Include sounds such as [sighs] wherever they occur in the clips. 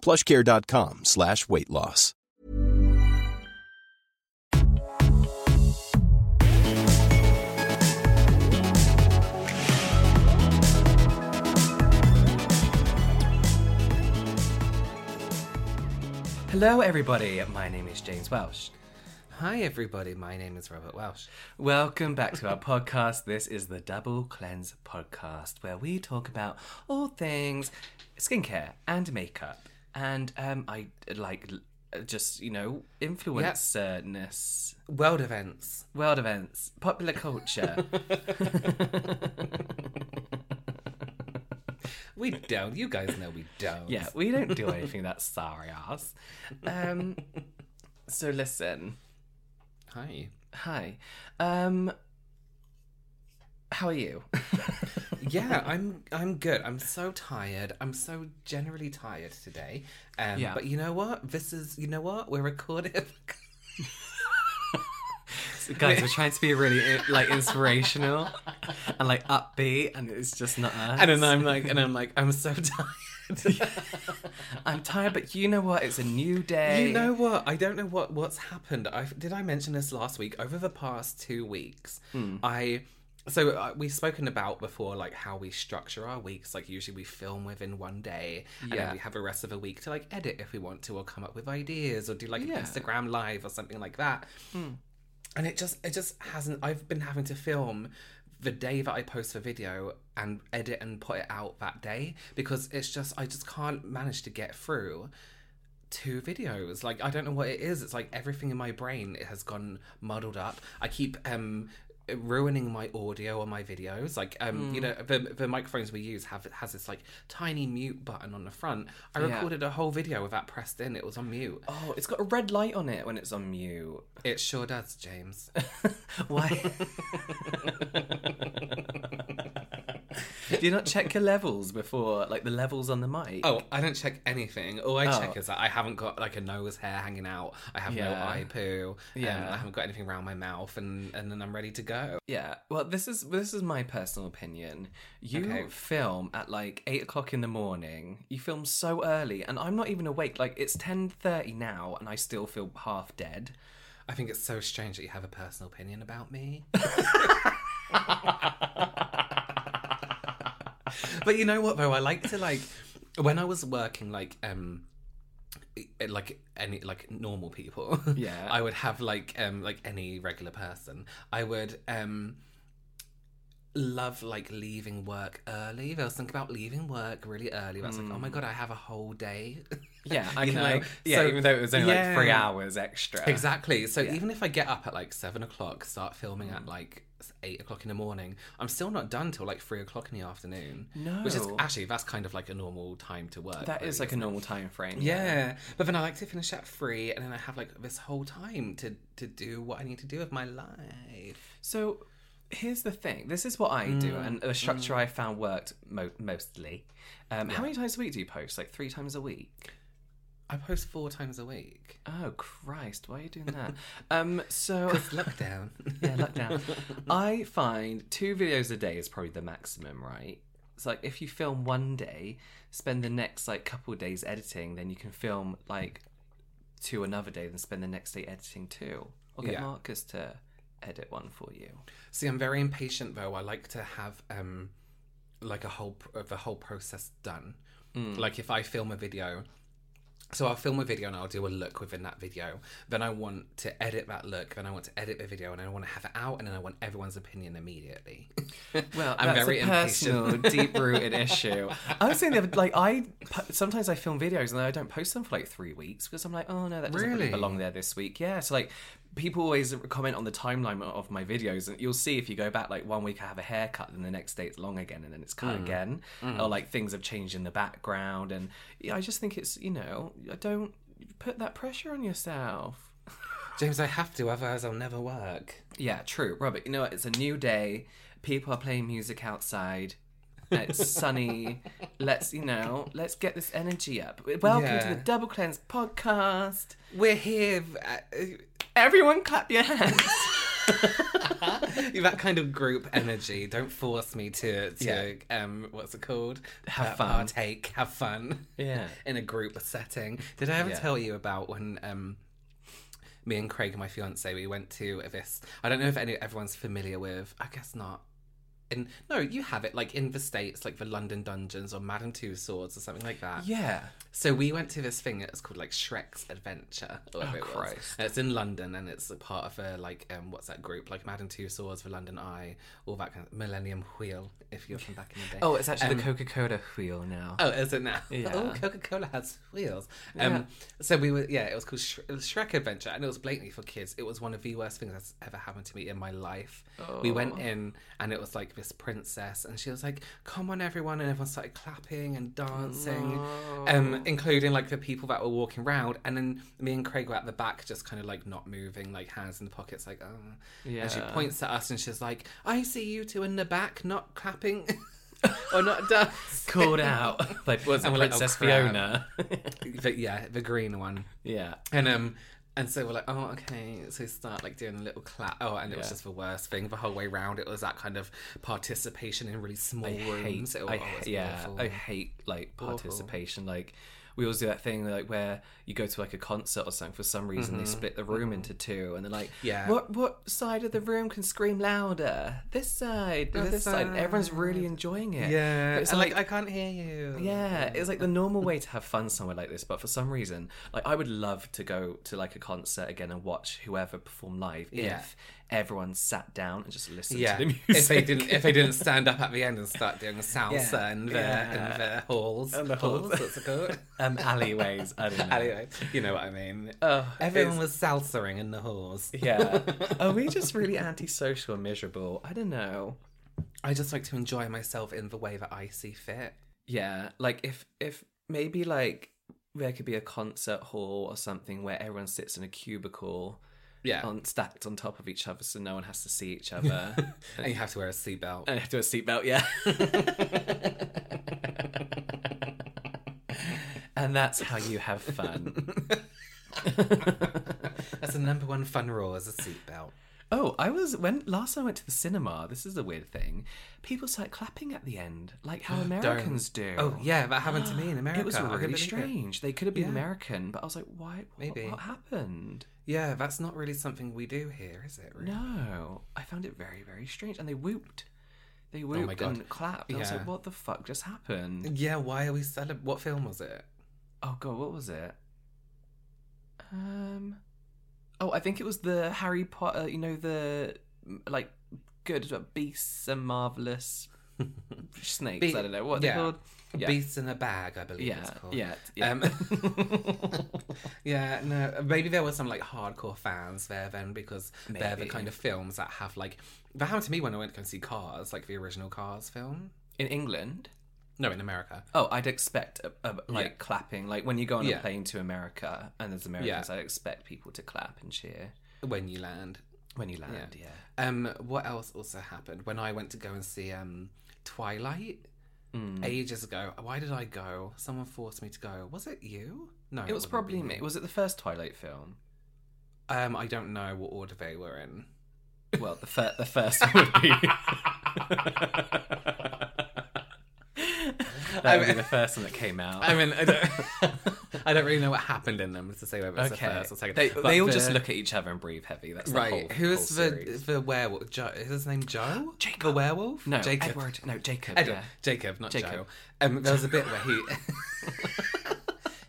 plushcare.com slash weight loss. Hello, everybody. My name is James Welsh. Hi, everybody. My name is Robert Welsh. Welcome back to our [laughs] podcast. This is the Double Cleanse podcast, where we talk about all things skincare and makeup, and um, I like just you know influencerness, World events. world events, popular culture. [laughs] We don't. You guys know we don't. yeah, we don't do anything that sorry ass. Um, so listen, Hi. hi. Um, how are you? [laughs] Yeah, I'm. I'm good. I'm so tired. I'm so generally tired today. Um, Yeah. But you know what? This is. You know what? We're recording. [laughs] Guys, we're trying to be really like inspirational and like upbeat, and it's just not us. and then I'm like, and I'm like, I'm so [laughs] tired. [laughs] I'm tired, but you know what? It's a new day. You know what? I don't know what what's happened. I did I mention this last week? Over the past two weeks, Hmm. I so uh, we've spoken about before, like how we structure our weeks. Like usually we film within one day, and Yeah. then we have the rest of a week to like edit if we want to, or come up with ideas, or do like Yeah. an Instagram live or something like that. And it just it just hasn't. I've been having to film the day that I post the video and edit and put it out that day because it's just I just can't manage to get through two videos. Like I don't know what it is. It's like everything in my brain it has gone muddled up. I keep um ruining my audio on my videos. Like um you know the the microphones we use have has this like tiny mute button on the front. I Yeah. recorded a whole video with that pressed in. It was on mute. Oh, it's got a red light on it when it's on mute. It sure does, James. [laughs] Why? [laughs] Do you not check your levels before, like the levels on the mic? Oh, I don't check anything. All I Oh. check is that I haven't got like a nose hair hanging out. I have no eye poo. Yeah, Yeah. I haven't got anything around my mouth, and and then I'm ready to go. Yeah, well, this is this is my personal opinion. You Okay. film at like eight o'clock in the morning. You film so early, and I'm not even awake. Like it's ten thirty now, and I still feel half dead. I think it's so strange that you have a personal opinion about me. [laughs] but you know what though? I like to like when I was working like um like any like normal people. [laughs] Yeah. I would have like um like any regular person. I would um love like leaving work early. I was thinking about leaving work really early. I was like, oh my god, I have a whole day. Yeah, I [laughs] can know? like yeah, So- even though it was only like three hours extra. Exactly. So even if I get up at like seven o'clock, start filming at like eight o'clock in the morning, I'm still not done till like three o'clock in the afternoon. No, Which is actually that's kind of like a normal time to work. That is really, like a normal time frame. Yeah, but then I like to finish at three, and then I have like this whole time to to do what I need to do with my life. So here's the thing. This is what I do, Mm, and the structure I found worked mo- mostly. Um, How many times a week do you post? Like three times a week. I post four times a week. Oh Christ! Why are you doing that? [laughs] um, so [laughs] Lockdown. yeah, lockdown. I find two videos a day is probably the maximum, right? It's like if you film one day, spend the next like couple of days editing, then you can film like two another day, then spend the next day editing two. Or get Yeah. Marcus to edit one for you. See, I'm very impatient though. I like to have um like a whole pr- the whole process done. Mm. Like if I film a video So I'll film a video and I'll do a look within that video. Then I want to edit that look. Then I want to edit the video and I want to have it out and then I want everyone's opinion immediately. [laughs] Well, I'm that's very a personal, deep-rooted issue. I was saying other, like I sometimes I film videos and I don't post them for like three weeks because I'm like, oh no, that doesn't really, Really? belong there this week. Yeah, so like people always comment on the timeline of my videos, and you'll see if you go back like one week I have a haircut, then the next day it's long again, and then it's cut Hmm. again, or like things have changed in the background, and yeah, I just think it's you know I don't put that pressure on yourself. [laughs] James, I have to, otherwise I'll never work. Yeah, true, Robert. You know what? It's a new day. People are playing music outside. It's sunny. [laughs] Let's, you know, let's get this energy up. Welcome to the Double Cleanse podcast. We're here. Everyone clap your hands. [laughs] that kind of group energy. Don't force me to to Yeah. um what's it called? Have Uh, fun. Partake, have fun. Yeah. [laughs] In a group setting. Did I ever Yeah. tell you about when um me and Craig, my fiance, we went to this. I don't know if any everyone's familiar with. I guess not. In no, you have it like in the states, like the London Dungeons or Madame Tussauds or something like that. yeah. So we went to this thing. It's called like Shrek's Adventure. Or whatever Oh, it was. Christ. And it's in London, and it's a part of a like um, what's that group? Like Madame Tussauds, the London Eye, all that kind of Millennium Wheel. If you're from back in the day. Oh, it's actually Um, the Coca Cola wheel now. Oh, is it now? Yeah. Oh, Coca Cola has wheels. Um, Yeah. So we were, yeah, it was called it was Shrek Adventure, and it was blatantly for kids. It was one of the worst things that's ever happened to me in my life. We went in, and it was like this princess, and she was like, "Come on, everyone!" and everyone started clapping and dancing, um, including like the people that were walking around. And then me and Craig were at the back, just kind of like not moving, like hands in the pockets, like, oh. Yeah. And she points at us, and she's like, "I see you two in the back, not clapping." [laughs] or not dance. Called out. Like, was And we're like, oh, Princess. Fiona? But yeah, the green one. yeah. And um and so we're like, oh okay. So we start like doing a little clap. Oh, and it was just the worst thing the whole way round. It was that kind of participation in really small I rooms. hate, It, oh, yeah, awful. I hate like participation. Like we always do that thing like where you go to like a concert or something. For some reason, they split the room into two, and they're like, Mm-hmm. Yeah. what what side of the room can scream louder? This side, or This this, side. Everyone's really enjoying it. yeah. But it's and like, like, I can't hear you. yeah, it's like the [laughs] normal way to have fun somewhere like this, but for some reason, like I would love to go to like a concert again and watch whoever perform live Yeah. if everyone sat down and just listened Yeah, to the music. if they didn't, if they didn't stand up at the end and start doing salsa [laughs] Yeah, and the yeah. and the halls, And the halls. what's it called? [laughs] um, alleyways, I don't know. anyway, you know what I mean. Oh, Everyone was salsering in the halls. Yeah. [laughs] Are we just really antisocial and miserable? I don't know. I just like to enjoy myself in the way that I see fit. Yeah, like if if maybe like there could be a concert hall or something where everyone sits in a cubicle, Yeah. on stacked on top of each other, so no one has to see each other. [laughs] and you have to wear a seatbelt. and have to do a seatbelt, yeah. [laughs] and that's how you have fun. [laughs] That's the number one fun rule is a seatbelt. Oh, I was when last I went to the cinema. This is a weird thing. People start clapping at the end, like how [gasps] Americans do. Oh yeah, that happened to me in America. [gasps] It was really it. strange. They could have been Yeah. American, but I was like, why? What, Maybe. what happened? Yeah, that's not really something we do here, is it? Really? No, I found it very, very strange. And they whooped. They oh whooped Oh and clapped. I was like, what the fuck just happened? Yeah, why are we celebrating? What film was it? Oh god, what was it? Um, oh, I think it was the Harry Potter. You know the like good beasts and marvelous [laughs] snakes. Be- I don't know what yeah. they're called. Yeah. Beasts in a Bag, I believe Yeah, it's called. yeah, yeah. Um, [laughs] [laughs] yeah, no, maybe there were some like hardcore fans there then because they're the kind of films that have like that happened to me when I went to go see Cars, like the original Cars film. In England. No, in America. Oh, I'd expect a, a, like Yeah. clapping. Like when you go on Yeah. a plane to America and there's Americans, Yeah. I'd expect people to clap and cheer When you land. when you land. Yeah. Um, what else also happened when I went to go and see um Twilight Mm. ages ago? Why did I go? Someone forced me to go. Was it you? No, It was probably me. Was it the first Twilight film? Um, I don't know what order they were in. Well, the fir- the [laughs] first would be. [laughs] that would be the first one that came out. I mean, I don't, [laughs] I don't really know what happened in them to say whether it's okay. the first or second. They, But they all the- just look at each other and breathe heavy. That's the right. whole, Who's the series. the werewolf? Joe. Is his name Joe? Jacob. The werewolf? No, Jacob. Edward. No, Jacob. Edward. yeah. Jacob, not Jacob. Joe. Um, there was a bit where he [laughs]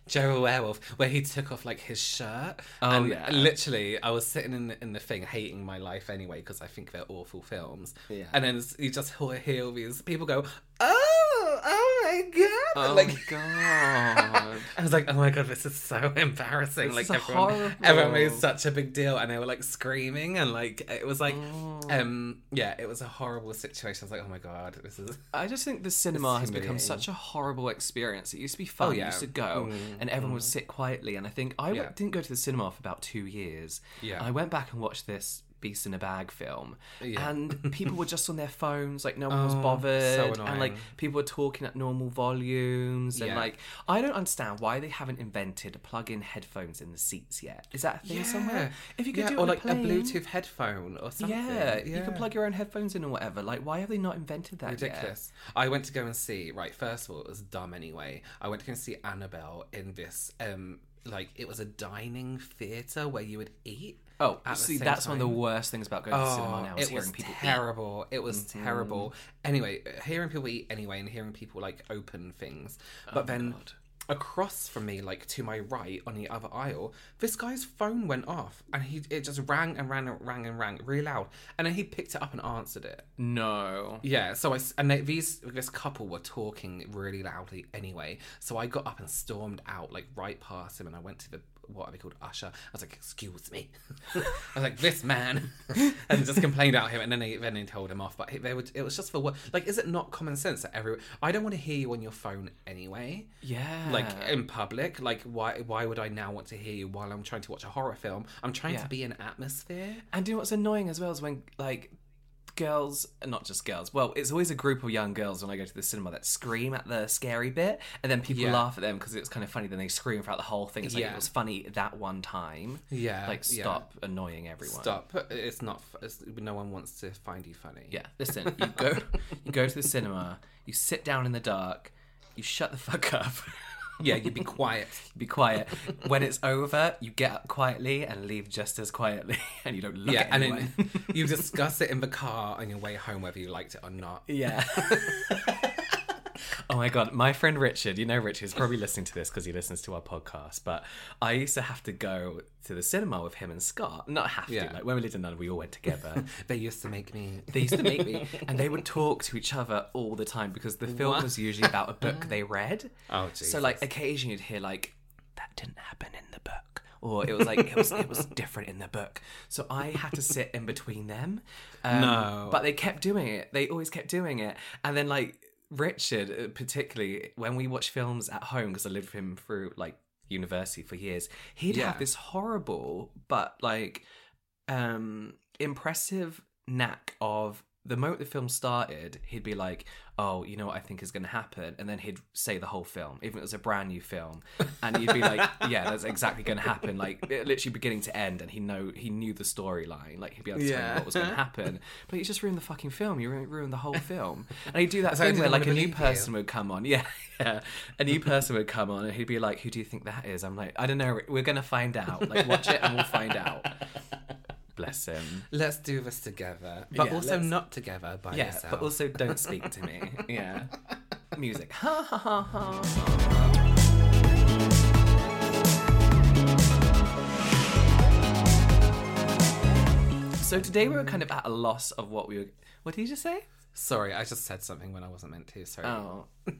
Jerry Werewolf, where he took off like his shirt. Oh, and yeah. literally, I was sitting in the, in the thing hating my life anyway because I think they're awful films. Yeah. And then you just hear, hear all these people go, "Oh, oh my god!" Oh like, my [laughs] god. I was like, "Oh my god, this is so embarrassing!" This like everyone, horrible. everyone made such a big deal, and they were like screaming, and like it was like, Oh. um, yeah, it was a horrible situation. I was like, "Oh my god, this is." I just think the [laughs] cinema has become such a horrible experience. It used to be fun. Oh, You yeah. used to go and everyone would sit quietly. And I think I Yeah. didn't go to the cinema for about two years. Yeah. I went back and watched this Beast in a Bag film. Yeah. And [laughs] people were just on their phones, like no one was Oh, bothered. so and like people were talking at normal volumes. And Yeah. like, I don't understand why they haven't invented plug in headphones in the seats yet. Is that a thing somewhere? If you could yeah, do it or like a, a Bluetooth headphone or something. Yeah, you can plug your own headphones in or whatever. Like, why have they not invented that yet? ridiculous. I went to go and see. Right, first of all, it was dumb anyway. I went to go and see Annabelle in this. um like it was a dining theater where you would eat. Oh, see, that's one of the worst things about going to cinema oh, now is it hearing was people eat. terrible. It was mm-hmm. terrible. Anyway, hearing people eat anyway, and hearing people like open things. But oh, then across from me, like to my right on the other aisle, this guy's phone went off, and he it just rang and rang and rang and rang really loud, and then he picked it up and answered it. No. Yeah, so I and they, these this couple were talking really loudly anyway. So I got up and stormed out like right past him, and I went to the what are they called usher. I was like, "Excuse me," [laughs] I was like, "This man," [laughs] and just complained about him, and then they then they told him off. But they would it was just for what like is it not common sense that everyone? I don't want to hear you on your phone anyway. Yeah. Like in public, like why why would I now want to hear you while I'm trying to watch a horror film? I'm trying Yeah. to be in atmosphere. and do you know what's annoying as well is when, like, girls, not just girls, well, it's always a group of young girls when I go to the cinema that scream at the scary bit, and then people Yeah. laugh at them because it's kind of funny, then they scream throughout the whole thing. It's like, Yeah. it was funny that one time. Yeah, Like, yeah. stop annoying everyone. Stop! It's not. It's, no one wants to find you funny. Yeah, listen, [laughs] you go, you go to the cinema, you sit down in the dark, you shut the fuck up. [laughs] Yeah, you'd be quiet. be quiet. When it's over, you get up quietly and leave just as quietly, [laughs] and you don't look yeah, at and anyone. then you discuss it in the car on your way home, whether you liked it or not. yeah. [laughs] oh my god, my friend Richard, you know Richard is probably listening to this because he listens to our podcast. But I used to have to go to the cinema with him and Scott. Not have to, like when we lived in London, we all went together. [laughs] They used to make me. They used to make me, [laughs] and they would talk to each other all the time because the film What? was usually about a book [laughs] they read. Oh, So like occasionally you'd hear like that didn't happen in the book, or it was like it was it was different in the book. So I had to sit in between them. Um, No. but they kept doing it. They always kept doing it, and then like Richard, uh, particularly when we watch films at home because I lived with him through like university for years, he'd Yeah. have this horrible but like um impressive knack of the moment the film started, he'd be like, "Oh, you know what I think is going to happen," and then he'd say the whole film, even if it was a brand new film, and you'd be like, [laughs] "Yeah, that's exactly going to happen." Like literally beginning to end, and he know he knew the storyline, like he'd be able to tell you what was going to happen. But you just ruined the fucking film. You ruined the whole film. And he'd do that [laughs] So thing where like a new believe you. person would come on, [laughs] yeah, yeah, a new person would come on, and he'd be like, "Who do you think that is?" I'm like, "I don't know. We're going to find out. Like, watch it, and we'll find out." Bless him. Let's do this together, but Yeah, also let's- not together by Yeah, yourself. but also don't speak to me. [laughs] Yeah. Music. Ha ha ha ha. So today we were kind of at a loss of what we were. What did you just say? Sorry, I just said something when I wasn't meant to. Sorry. Oh. [laughs]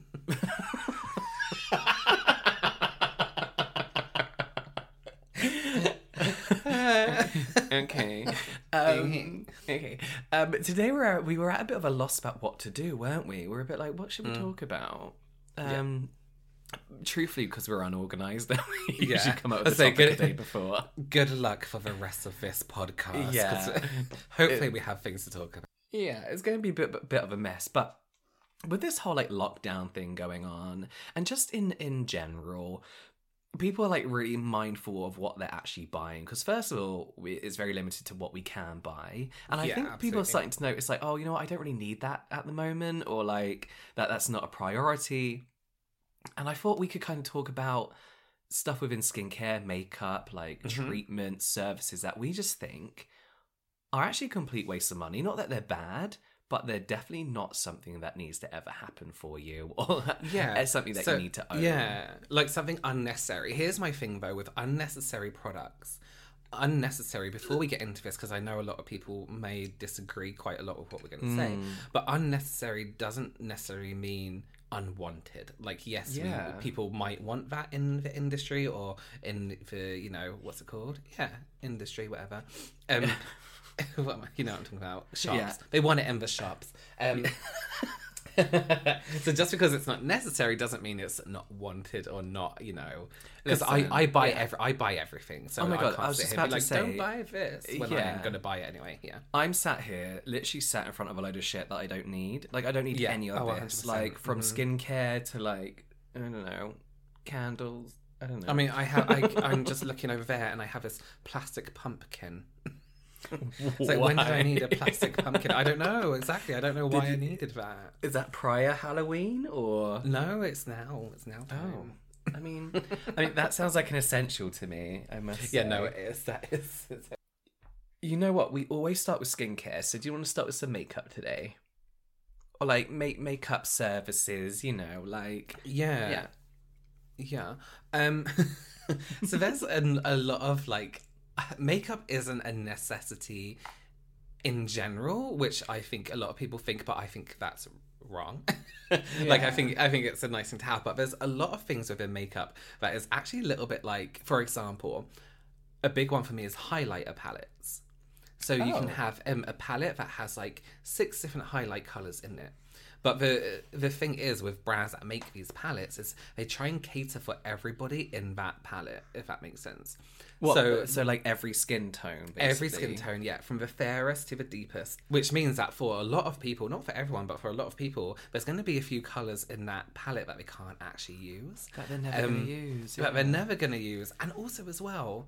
[laughs] okay. Um, okay. Um, today we're at, we were at a bit of a loss about what to do, weren't we? We're a bit like, what should we talk about? Um, Truthfully, because we're unorganized, [laughs] we usually Yeah. come up with So good- the day before. Good luck for the rest of this podcast Yeah. [laughs] hopefully, we have things to talk about. Yeah, it's going to be a bit, bit of a mess, but with this whole like lockdown thing going on, and just in in general, people are like really mindful of what they're actually buying. Because first of all, we, it's very limited to what we can buy, and I Yeah, think people are starting to notice like, oh, you know, what, I don't really need that at the moment, or like that that's not a priority. And I thought we could kind of talk about stuff within skincare, makeup, like mm-hmm. treatment, services that we just think are actually a complete waste of money. Not that they're bad, but they're definitely not something that needs to ever happen for you, [laughs] or yeah it's something that So, you need to own. yeah like something unnecessary. Here's my thing though with unnecessary products. Unnecessary before we get into this because i know a lot of people may disagree quite a lot with what we're going to say Hmm. but unnecessary doesn't necessarily mean unwanted. Like yes we- people might want that in the industry or in the you know what's it called? Yeah industry whatever. Um what am I- [laughs] you know what i'm talking about shops Yeah. they want it in the shops um [laughs] so just because it's not necessary doesn't mean it's not wanted or not, you know. Because I, I buy yeah. every I buy everything, so Oh my I God, can't I was just here and be about like, to say- don't buy this when Yeah. I'm gonna buy it anyway. Yeah, I'm sat here, literally sat in front of a load of shit that I don't need. Like I don't need Yeah. any of Oh, this. 100%. Like from Mhm. skincare to like I don't know, candles. I don't know. I mean, I have I, I'm just [laughs] looking over there, and I have this plastic pumpkin. It's like when did I need a plastic pumpkin? I don't know exactly. I don't know why I needed that. is that prior Halloween or? No, it's now. It's now Oh. I mean, I mean that sounds like an essential to me. I must. Yeah, say. no, it is. That is. You know what? We always start with skincare. So do you want to start with some makeup today? Or like make makeup services, you know, like yeah. yeah. Yeah. Um [laughs] so there's an, a lot of like makeup isn't a necessity in general, which I think a lot of people think, but I think that's wrong. [laughs] like I think I think it's a nice thing to have, but there's a lot of things within makeup that is actually a little bit like, for example, a big one for me is highlighter palettes. So you can Oh. have um, a palette that has like six different highlight colors in it. But the the thing is with brands that make these palettes is they try and cater for everybody in that palette, if that makes sense. What, so so like every skin tone, basically. every skin tone, yeah, from the fairest to the deepest. Which means that for a lot of people, not for everyone, but for a lot of people, there's going to be a few colors in that palette that they can't actually use. that they're never Um, gonna use. That they're never going to use. And also, as well,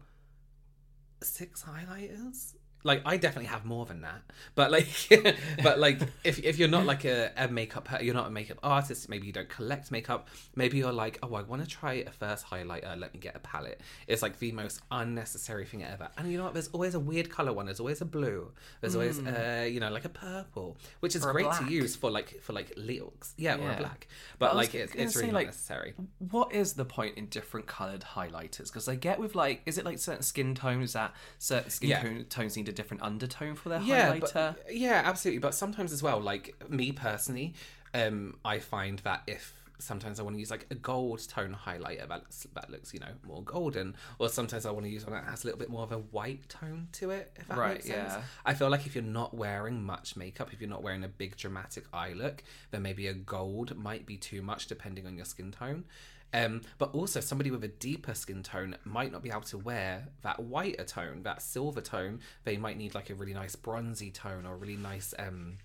six highlighters. Like I definitely have more than that, but like, [laughs] but like, [laughs] if if you're not like a, a makeup, you're not a makeup artist. Maybe you don't collect makeup. Maybe you're like, oh, I want to try a first highlighter. Let me get a palette. It's like the most unnecessary thing ever. And you know what? There's always a weird color one. There's always a blue. There's always, uh, you know, like a purple, which is great black. to use for like for like looks. Yeah, or a black. But But like, it's, it's say, really like, necessary. What is the point in different coloured highlighters? Because I get with like, is it like certain skin tones that certain skin Yeah. tone- tones need a different undertone for their yeah, highlighter? but, yeah, absolutely. But sometimes as well, like me personally, um, I find that if sometimes I want to use like a gold tone highlighter that looks, that looks you know more golden, or sometimes I want to use one that has a little bit more of a white tone to it. If that Right, makes sense. yeah. I feel like if you're not wearing much makeup, if you're not wearing a big dramatic eye look, then maybe a gold might be too much depending on your skin tone. Um, but also, somebody with a deeper skin tone might not be able to wear that whiter tone, that silver tone. They might need like a really nice bronzy tone or a really nice, um,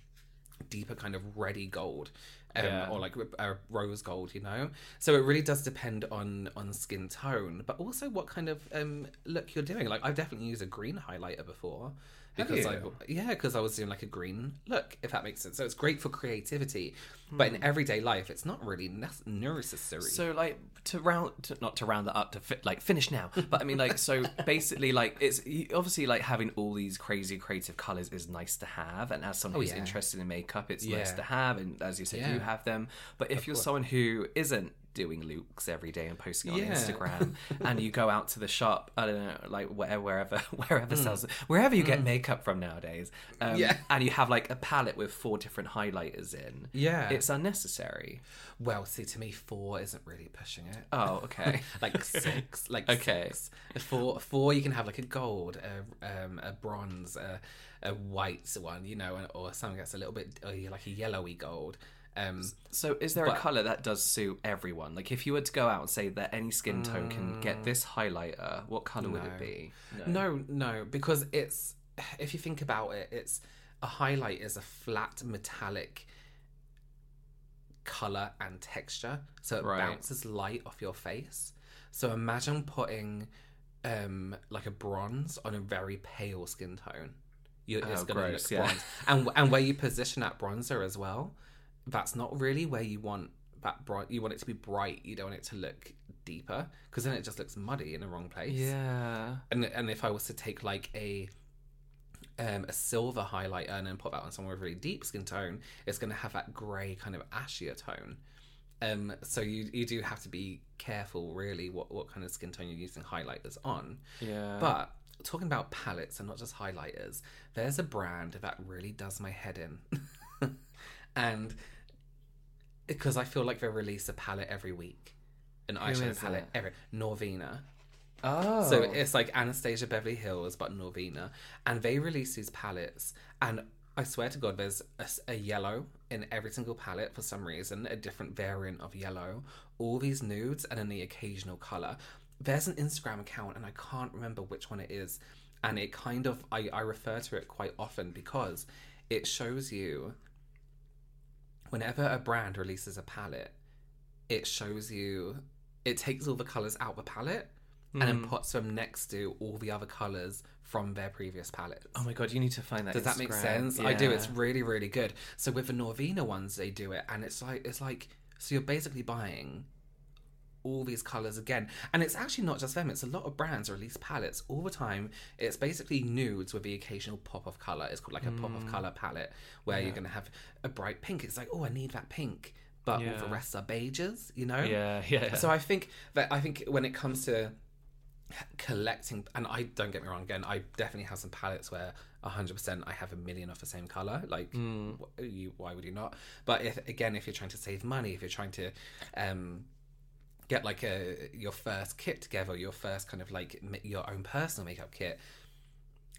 deeper kind of reddy gold. Um, Yeah. or like a rose gold, you know. So it really does depend on on skin tone, but also what kind of um, look you're doing. Like I've definitely used a green highlighter before because I yeah because I was doing like a green look, if that makes sense. So it's great for creativity, but in hmm. everyday life, it's not really necessary. So like to round, to, not to round that up to fi- like finish now, but I mean like so [laughs] basically like it's obviously like having all these crazy creative colors is nice to have, and as someone Oh, who's yeah. interested in makeup, it's nice to have, and as you said, you have them. But if you're someone who isn't doing looks every day and posting on Yeah. Instagram, [laughs] and you go out to the shop, I don't know, like wherever [laughs] wherever wherever Mm. sells wherever you get makeup from nowadays, um, Yeah. and you have like a palette with four different highlighters in, Yeah. it's unnecessary. well, see, to me, four isn't really pushing it. Oh, [laughs] okay. like six, like Okay. six. Four, four. You can have like a gold, a um, a bronze, a, a white one, you know, and- or something that's a little bit uh, like a yellowy gold. Um, So, is there But- a color that does suit everyone? Like, if you were to go out and say that any skin tone can get this highlighter, what color would it be? no, no, because it's if you think about it, it's a highlight is a flat metallic color and texture, so it Right. bounces light off your face. So imagine putting um like a bronze on a very pale skin tone. You, it's Oh, gonna gross, look yeah. bronze, and and where you position that bronzer as well, that's not really where you want that bright. You want it to be bright. You don't want it to look deeper because then it just looks muddy in the wrong place Yeah. and and if I was to take like a um, a silver highlighter and then put that on someone with really deep skin tone, it's going to have that grey kind of ashier tone. Um, so you you do have to be careful, really, what what kind of skin tone you're using highlighters on. Yeah. But talking about palettes and not just highlighters, there's a brand that really does my head in, [laughs] and because I feel like they release a palette every week, an eyeshadow palette it? every Norvina. oh, So it's like Anastasia Beverly Hills, but Norvina. And they release these palettes. And I swear to God, there's a yellow in every single palette for some reason, a different variant of yellow. All these nudes and then the occasional color. There's an Instagram account, and I can't remember which one it is. And it kind of, I, I refer to it quite often because it shows you whenever a brand releases a palette, it shows you, it takes all the colors out the palette and then hmm. puts them next to all the other colors from their previous palettes. oh my god, you need to find that. Does that make Instagram. sense? I do. It's really, really good. So with the Norvina ones, they do it, and it's like it's like so you're basically buying all these colors again, and it's actually not just them. It's a lot of brands release palettes all the time. It's basically nudes with the occasional pop of color. It's called like a pop Mm. of color palette, where you're gonna have a bright pink. It's like, oh, I need that pink, but all the rest are beiges. You know? Yeah, [laughs] yeah. So I think that I think when it comes to collecting, and I don't get me wrong, again, I definitely have some palettes where 100% I have a million of the same color. Like, Mm. wh- you, why would you not? But if again, if you're trying to save money, if you're trying to um, get like a your first kit together, your first kind of like your own personal makeup kit.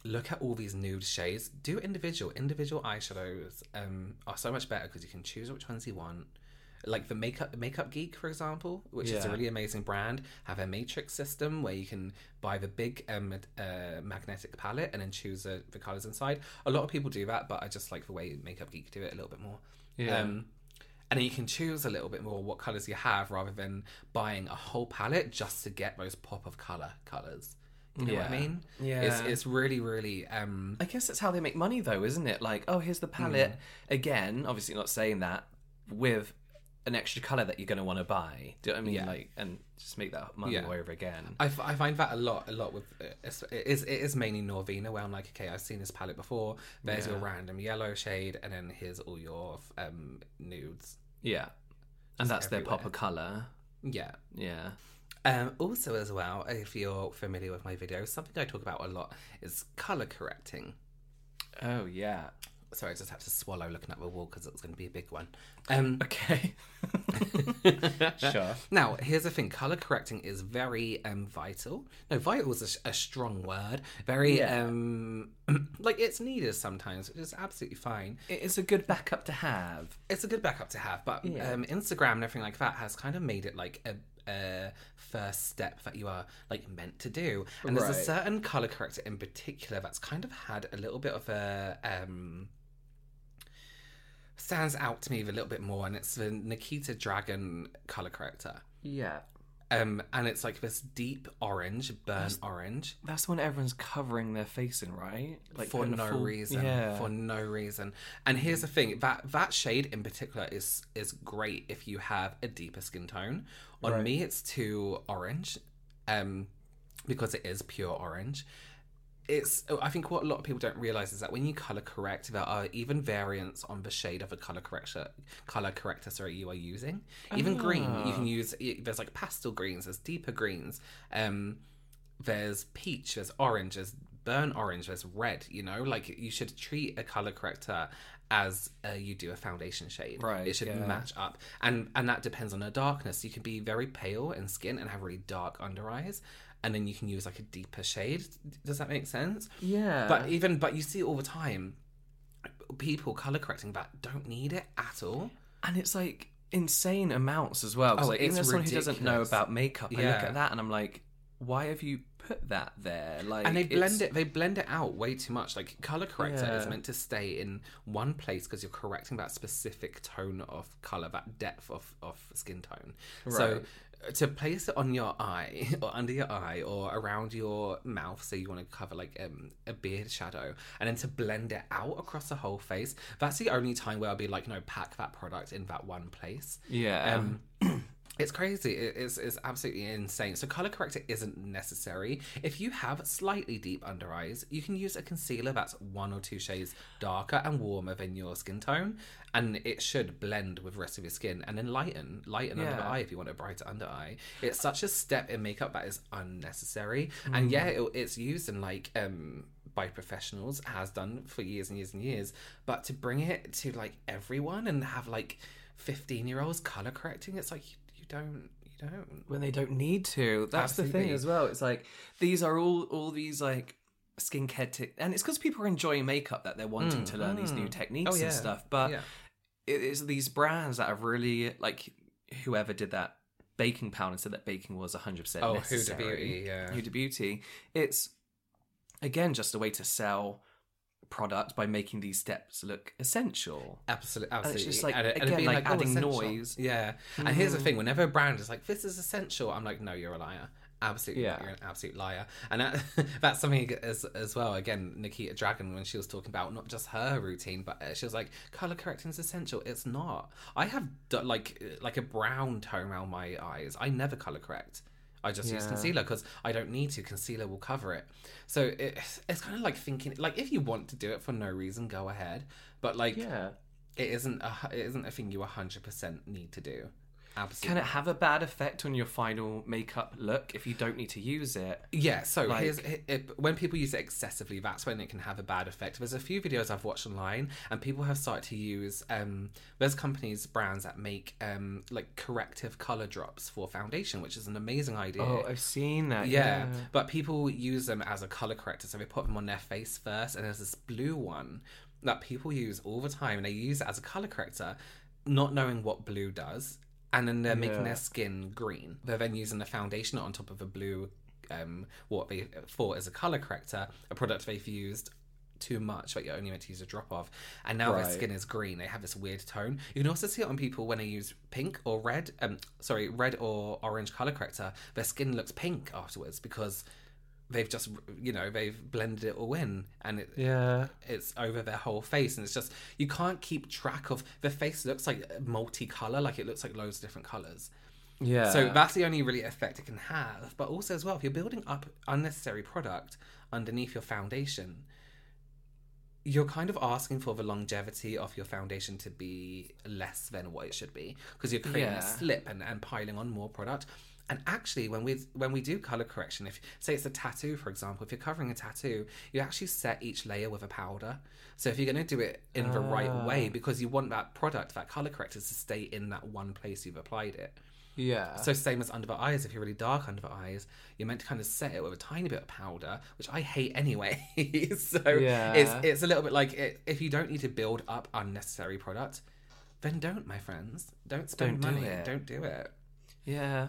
Look at all these nude shades. Do individual. Individual eyeshadows um, are so much better because you can choose which ones you want like the makeup makeup geek for example which is a really amazing brand have a matrix system where you can buy the big um, uh, magnetic palette and then choose uh, the colors inside a lot of people do that but i just like the way makeup geek do it a little bit more Yeah. um, and then you can choose a little bit more what colors you have rather than buying a whole palette just to get those pop of color colors you know what i mean Yeah. it's, it's really really um I guess that's how they make money, though, isn't it? Like, oh, here's the palette again. Obviously, not saying that with an extra color that you're going to want to buy. Do you know what I mean? Yeah. Like, and just make that money Yeah. over again. I, f- I find that a lot, a lot with uh, it is it is mainly Norvina where I'm like, okay, I've seen this palette before. There's your random yellow shade, and then here's all your um nudes. Yeah, and that's their pop of color. Yeah. Yeah. Um, also, as well, if you're familiar with my videos, something I talk about a lot is color correcting. Oh yeah. Sorry, I just had to swallow looking at the wall because it's going to be a big one. Um, [laughs] Okay. [laughs] sure. Now, here's the thing: color correcting is very um, vital. No, vital is a, a strong word. Very Yeah. um, [clears throat] like it's needed sometimes, which is absolutely fine. It is a good backup to have. It's a good backup to have, but Yeah. um, Instagram and everything like that has kind of made it like a, a first step that you are like meant to do. And there's a certain color corrector in particular that's kind of had a little bit of a um, stands out to me a little bit more, and it's the Nikita Dragun color corrector. Yeah. Um, and it's like this deep orange, burnt orange, That's when everyone's covering their face in, right? Like for no full- reason. Yeah. For no reason. And here's the thing: that that shade in particular is is great if you have a deeper skin tone. On Right. me, it's too orange, um, because it is pure orange. It's. I think what a lot of people don't realize is that when you color correct, there are even variants on the shade of a color corrector. Color corrector, sorry, you are using. Even green, you can use. There's like pastel greens. There's deeper greens. Um, there's peach, there's orange, there's burnt orange, there's red. You know, like you should treat a color corrector as uh, you do a foundation shade. Right, It should yeah. match up, and and that depends on the darkness. You can be very pale in skin and have really dark under eyes, and then you can use like a deeper shade. Does that make sense? Yeah. But even but you see all the time. People color correcting that don't need it at all. and it's like insane amounts as well. Oh, like, even as someone who doesn't know about makeup, yeah. I look at that and I'm like, why have you put that there? Like, and they blend it's- it they blend it out way too much like color corrector is meant to stay in one place because you're correcting that specific tone of color that depth of, of skin tone Right. uh, to place it on your eye [laughs] or under your eye or around your mouth so you want to cover like um, a beard shadow and then to blend it out across the whole face that's the only time where i'll be like no pack that product in that one place Yeah. um, It's crazy. It- It's, it's absolutely insane. So, color corrector isn't necessary. If you have slightly deep under eyes, you can use a concealer that's one or two shades darker and warmer than your skin tone, and it should blend with the rest of your skin and then lighten, lighten under the eye if you want a brighter under eye. It's such a step in makeup that is unnecessary, and yeah, it, it's used in like um by professionals, has done for years and years and years, but to bring it to like everyone and have like 15 year olds color correcting, it's like don't, you don't. when they don't need to. That's the thing as well. It's like these are all all these like skincare tips, and it's because people are enjoying makeup that they're wanting mm. to learn these new mm. techniques Oh, yeah. and stuff. But Yeah. it is these brands that have really like whoever did that baking powder and said that baking was 100% Oh, Huda necessary. Beauty, yeah. Huda Beauty. It's again just a way to sell product by making these steps look essential. Absolutely, absolutely. it's just like, And it- and again, being like oh, adding noise. Yeah. And here's the thing: whenever a brand is like, "This is essential," I'm like, "No, you're a liar." Absolutely, not. Yeah. you're an absolute liar. And that, [laughs] that's something as as well. Again, Nikita Dragun, when she was talking about not just her routine, but uh, she was like, "Color correcting is essential." It's not. I have d- like like a brown tone around my eyes. I never color correct. I just use concealer because I don't need to. Concealer will cover it. So it, it's kind of like thinking, like if you want to do it for no reason, go ahead. But like, Yeah. it isn't a it isn't a thing you 100% need to do absolutely Can it have a bad effect on your final makeup look if you don't need to use it? yeah so Like- here's it, it, when people use it excessively that's when it can have a bad effect there's a few videos i've watched online and people have started to use um there's companies brands that make um like corrective color drops for foundation which is an amazing idea Oh, I've seen that. yeah, but people use them as a color corrector, so they put them on their face first. And there's this blue one that people use all the time, and they use it as a color corrector, not knowing what blue does, and then they're making Yeah. their skin green. They're then using the foundation on top of a blue, um, what they thought is a color corrector, a product they've used too much that you're only meant to use a drop of and now their skin is green they have this weird tone you can also see it on people when they use pink or red um sorry red or orange color corrector their skin looks pink afterwards because they've just you know they've blended it all in and it, Yeah. it's over their whole face and it's just you can't keep track of the face looks like multicolor like it looks like loads of different colors Yeah. so that's the only really effect it can have. But also as well, if you're building up unnecessary product underneath your foundation, you're kind of asking for the longevity of your foundation to be less than what it should be because you're creating Yeah. a slip and, and piling on more product. And actually, when we when we do color correction, if say it's a tattoo, for example, if you're covering a tattoo, you actually set each layer with a powder. So if you're going to do it in the right way, ah. because you want that product, that color corrector, to stay in that one place you've applied it. yeah. So same as under the eyes, if you're really dark under the eyes, you're meant to kind of set it with a tiny bit of powder, which I hate anyway. [laughs] so Yeah. it's it's a little bit like it, if you don't need to build up unnecessary product, then don't, my friends. Don't spend Don't do money. it. Don't do it. yeah.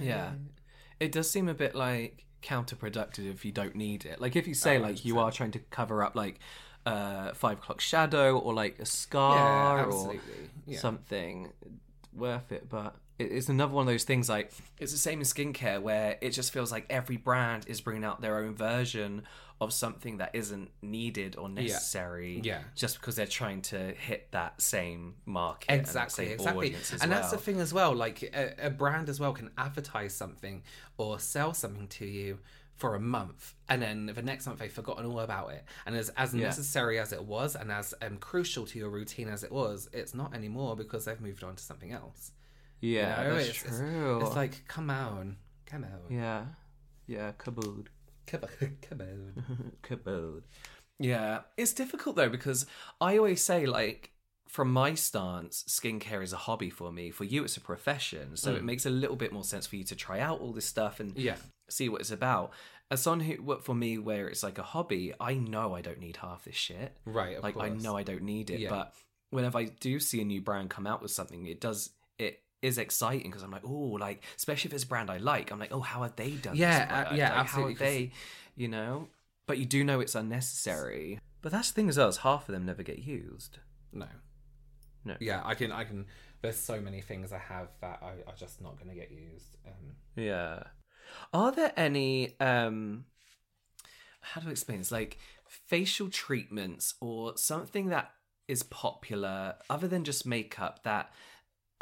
Yeah. It does seem a bit like counterproductive if you don't need it. Like if you say like you are trying to cover up like uh five o'clock shadow or like a scar or. Yeah. something worth it, but it's another one of those things like it's the same in skincare where it just feels like every brand is bringing out their own version of something that isn't needed or necessary Yeah. just because they're trying to hit that same market and that exactly same exactly. and that's the thing as well like a, a brand as well can advertise something or sell something to you for a month and then the next month they've forgotten all about it. And as, as Yeah. necessary as it was and as um, crucial to your routine as it was it's not anymore because they've moved on to something else. You yeah know? that's it's, it's- true. it's, like come on come on. Yeah yeah kabood come on come on Kabod. Yeah, it's difficult though because I always say like from my stance, skincare is a hobby for me. For you, it's a profession, so it makes a little bit more sense for you to try out all this stuff and Mm. Yeah. see what it's about. As someone who, what for me, where it's like a hobby, I know I don't need half this shit. Right, of like I know I don't need it, Yeah. but whenever I do see a new brand come out with something, it does it is exciting because I'm like, oh, like especially if it's a brand I like, I'm like, oh, how have they done? Yeah, this uh, yeah, Like, absolutely, How have they, you know? But you do know it's unnecessary. But that's the thing as well. Is half of them never get used. no No. yeah i can i can there's so many things i have that I, are just not going to get used um Yeah. Are there any um how do I explain this? Like facial treatments or something that is popular other than just makeup that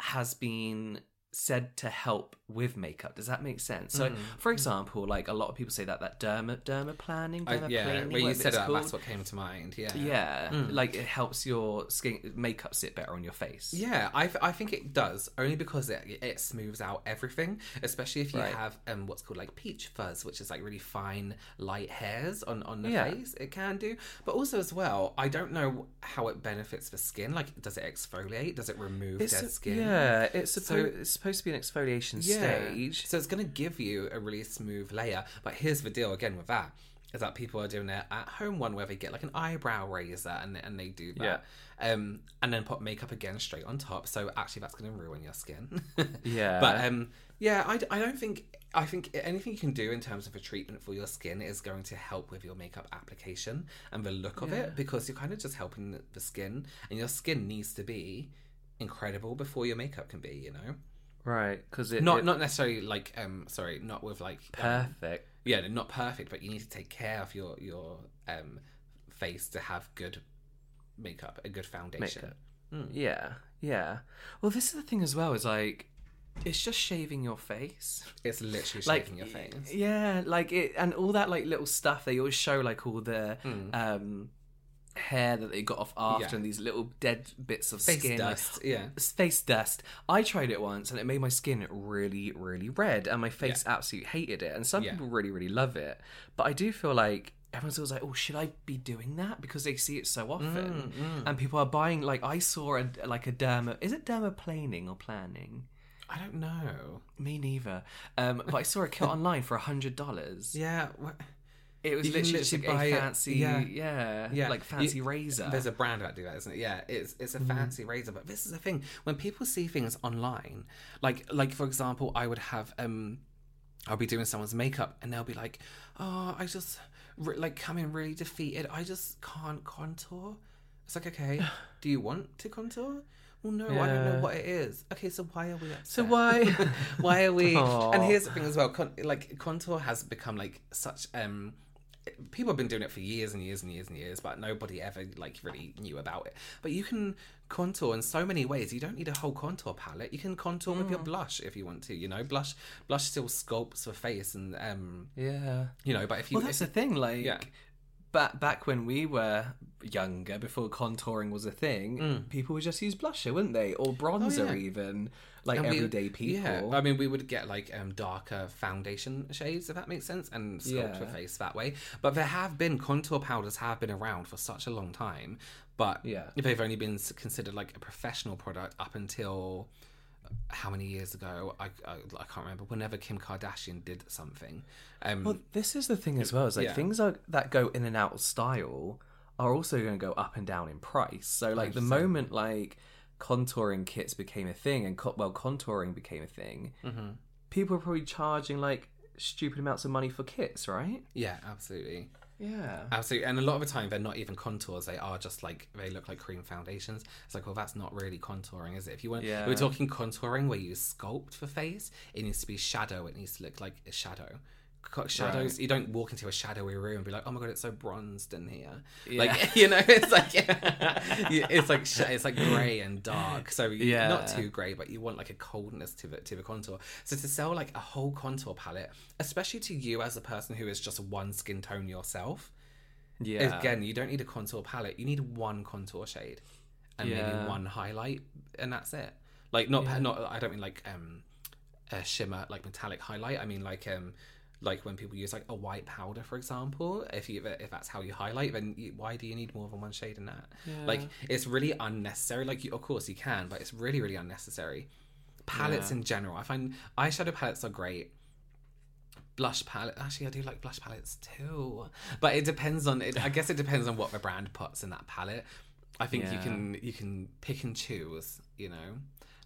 has been said to help with makeup. Does that make sense? So, mm-hmm. for mm-hmm. example, like a lot of people say that that derma derma planning, derma yeah, planing, when you said that, that's what came to mind. Yeah, yeah, mm. like it helps your skin makeup sit better on your face. Yeah, I, I think it does only because it, it smooths out everything, especially if you Right. have um what's called like peach fuzz, which is like really fine light hairs on on the Yeah. face. It can do, but also as well, I don't know how it benefits the skin. Like, does it exfoliate? Does it remove It's dead a- skin? Yeah, it's So- it's supposed to be an exfoliation stage. So it's going to give you a really smooth layer. But here's the deal again with that is that people are doing it at home one where they get like an eyebrow razor and and they do that. Um, and then put makeup again straight on top. So actually, that's going to ruin your skin. [laughs] Yeah. But um, yeah, I, I don't think I think anything you can do in terms of a treatment for your skin is going to help with your makeup application and the look of it because you're kind of just helping the skin, and your skin needs to be incredible before your makeup can be. You know Right, because it not it- not necessarily like um sorry not with like um, perfect. yeah not perfect but you need to take care of your your um face to have good makeup a good foundation Makeup. Yeah, yeah. Well, this is the thing as well. Is like, it's just shaving your face. it's literally Like shaving your face Yeah, like it, and all that like little stuff. They always show like all the um hair that they got off after. Yeah. and these little dead bits of face skin. dust yeah face dust. I tried it once and it made my skin really, really red, and my face absolutely hated it. And some Yeah. people really, really love it. But I do feel like everyone's always like, "Oh, should I be doing that?" Because they see it so often, Mm, and people are buying. Like I saw a like a derma. Is it dermaplaning or planning? I don't know Me neither. Um, but I saw a kit [laughs] online for a hundred dollars. yeah wha- It was literally just literally like buy a fancy, yeah. yeah, yeah like fancy You- razor. there's a brand that do that isn't it yeah it's it's a Mm-hmm. fancy razor but this is the thing when people see things online like like for example i would have um I'll be doing someone's makeup and they'll be like, "Oh, I just like come in really defeated. I just can't contour." It's like, okay, [sighs] do you want to contour? Well, no, I don't know what it is. Okay, so why are we upset? So why- [laughs] why are we? [laughs] Aw. And here's the thing as well. Con- like contour has become like such um. People have been doing it for years and years and years and years, but nobody ever like really knew about it. But you can contour in so many ways. You don't need a whole contour palette. You can contour with your Mm. blush if you want to. You know, blush blush still sculpts the face, and um, yeah. you know. But if you, Well, that's the thing. Like, Yeah. back back when we were younger, before contouring was a thing, people would just use blusher, wouldn't they, or bronzer Mm. Oh, yeah. even, like and we- everyday people. Yeah, I mean, we would get like um, darker foundation shades, if that makes sense, and sculpt Yeah. face that way. But there have been contour powders have been around for such a long time, but Yeah. they've only been considered like a professional product up until how many years ago? I, I, I can't remember. Whenever Kim Kardashian did something, um, Well, this is the thing as well. Is like Yeah. things are, that go in and out of style are also going to go up and down in price. So like the moment like contouring kits became a thing and well contouring became a thing, mm-hmm. people are probably charging like stupid amounts of money for kits, right? yeah, absolutely. Yeah. Absolutely, and a lot of the time they're not even contours; they are just like they look like cream foundations. It's like, well, that's not really contouring, is it? If you want, Yeah. we're talking contouring where you sculpt the face. It needs to be shadow. It needs to look like a shadow. Shadows. You don't walk into a shadowy room and be like, "Oh my god, it's so bronzed in here." Like [laughs] you know, it's like [laughs] it's like sh- it's like grey and dark. So Yeah. not too grey, but you want like a coldness to the to the contour. So to sell like a whole contour palette, especially to you as a person who is just one skin tone yourself, Yeah. again, you don't need a contour palette. You need one contour shade and Yeah. maybe one highlight, and that's it. Like not not. I don't mean like um a shimmer like metallic highlight. I mean like um like when people use like a white powder, for example. If you if that's how you highlight, then you, why do you need more than one shade in that? Like it's really unnecessary. Like you, of course you can, but it's really really unnecessary. Palettes in general, I find eyeshadow palettes are great blush palette. Actually, I do like blush palettes too, but it depends on it. I guess it depends on what the brand puts in that palette. I think you can you can pick and choose. You know,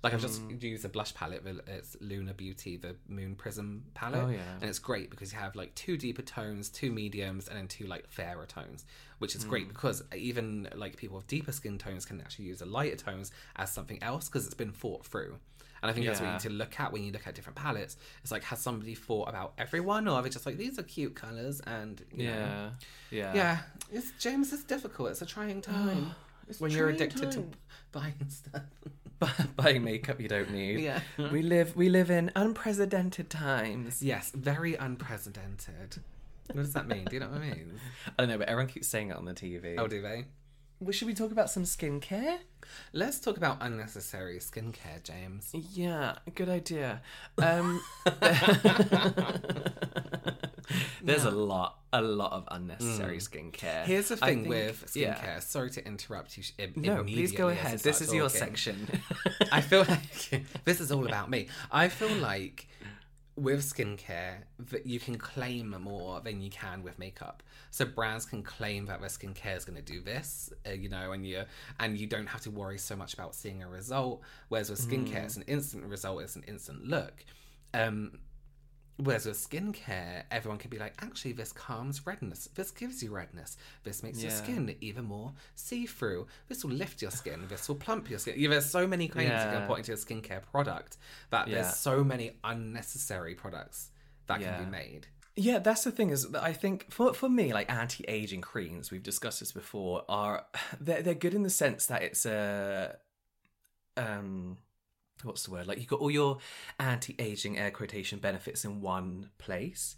like I've Mm. just used a blush palette. It's Lunar Beauty, the Moon Prism palette, Oh, yeah. and it's great because you have like two deeper tones, two mediums, and then two like fairer tones, which is Mm. great because even like people with deeper skin tones can actually use the lighter tones as something else because it's been thought through. And I think that's what you need to look at when you look at different palettes. It's like, has somebody thought about everyone, or are they just like these are cute colors? And you know. Yeah. Yeah. yeah, it's James. It's difficult. It's a trying time [sighs] [sighs] when you're addicted time. to [laughs] buying stuff. [laughs] Buying makeup you don't need. Yeah. We live we live in unprecedented times. Yes, very unprecedented. What does that mean? Do you know what I mean? [laughs] I don't know, but everyone keeps saying it on the TV. Oh, do they? well, should we talk about some skincare? Let's talk about unnecessary skincare, James. Yeah, good idea. Um, [laughs] there's a lot, a lot of unnecessary skincare. Mm. Here's the thing think- with skincare. yeah. Sorry to interrupt you. Im- No, please go immediately as you ahead. This is your section. [laughs] I feel like [laughs] this is all about me. I feel like with skincare that you can claim more than you can with makeup. So brands can claim that their skincare is going to do this, uh, you know, and you and you don't have to worry so much about seeing a result. Whereas with skincare, it's an instant result, it's an instant look. Um, Whereas with skincare, everyone can be like, actually, this calms redness. This gives you redness. This makes your skin even more see through. This will lift your skin. This will plump your skin. Yeah, there's so many claims you can put into a skincare product that Yeah. there's so many unnecessary products that Yeah. can be made. Yeah, that's the thing is that I think for for me, like anti-aging creams, we've discussed this before, are [sighs] they're they're good in the sense that it's a um what's the word? Like you've got all your anti-aging air quotation benefits in one place.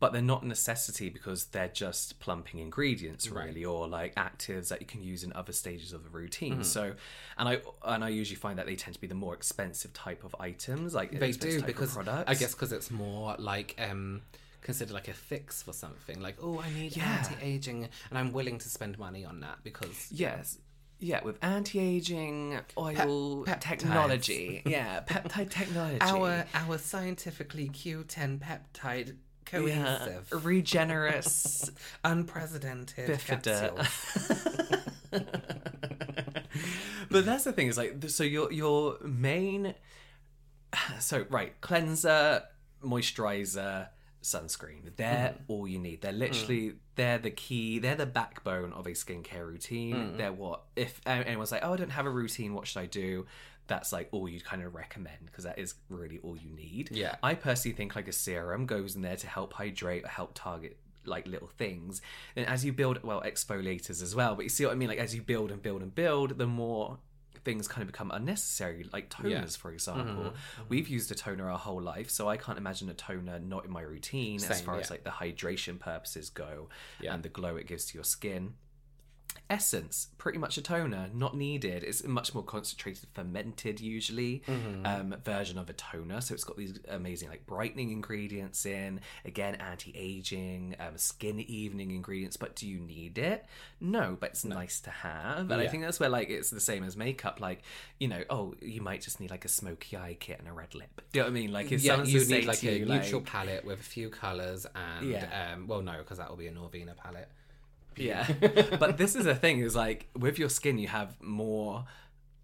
But they're not a necessity because they're just plumping ingredients, really, or like actives that you can use in other stages of the routine. So, and I and I usually find that they tend to be the more expensive type of items, like They do because. I guess because it's more like um considered like a fix for something. Like, oh, I need Yeah. anti-aging, and I'm willing to spend money on that because Yes. Yeah, with anti-aging oil technology. Yeah, peptide technology. [laughs] our our scientifically Q10 peptide yeah, cohesive, regenerous [laughs] unprecedented bifida. [laughs] but that's the thing is like so your your main [sighs] so right cleanser, moisturizer, sunscreen. They're mm-hmm. all you need. They're literally mm. they're the key. They're the backbone of a skincare routine. Mm-hmm. They're what if anyone's like, oh, I don't have a routine. What should I do? That's like all you'd kind of recommend because that is really all you need. Yeah. I personally think like a serum goes in there to help hydrate, or help target like little things. And as you build, well, exfoliators as well. But you see what I mean? Like as you build and build and build, the more things kind of become unnecessary. Like toners, Yeah. for mm-hmm. example. Mm-hmm. We've used a toner our whole life, so I can't imagine a toner not in my routine as Same, far as like the hydration purposes go Yeah. and the glow it gives to your skin. Essence, pretty much a toner, not needed. It's a much more concentrated, fermented, usually Mm-hmm. um, version of a toner. So it's got these amazing like brightening ingredients in. Again, anti-aging, um, skin evening ingredients. But do you need it? No, but it's nice to have. And I think that's where like it's the same as makeup. Like you know, oh, you might just need like a smoky eye kit and a red lip. Do you know what I mean? Like if yeah, you need like a you, neutral like- palette with a few colors and Yeah. um, well, no, because that will be a Norvina palette. Yeah. [laughs] but this is the thing is like with your skin you have more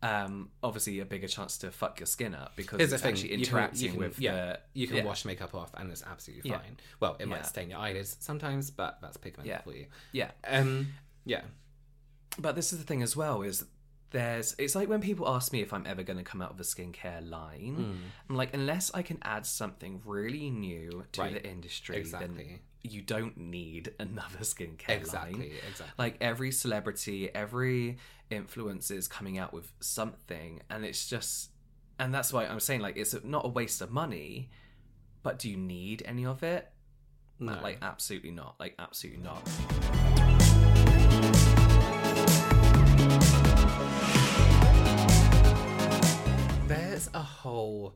um, obviously a bigger chance to fuck your skin up because Here's the it's thing: actually you can- interacting you can, with yeah, the. you can yeah. wash makeup off and it's absolutely Yeah. fine. Well, it might stain your eyelids sometimes, but that's pigment Yeah. for you. Yeah, Um, yeah, but this is the thing as well is there's it's like when people ask me if I'm ever going to come out with a skincare line. Hmm. I'm like, unless I can add something really new to Right. the industry, Exactly. You don't need another skincare Exactly, line. exactly. Like every celebrity, every influencer is coming out with something, and it's just, and that's why I'm saying like it's not a waste of money, but do you need any of it? no, Like absolutely not. Like absolutely not. There's a whole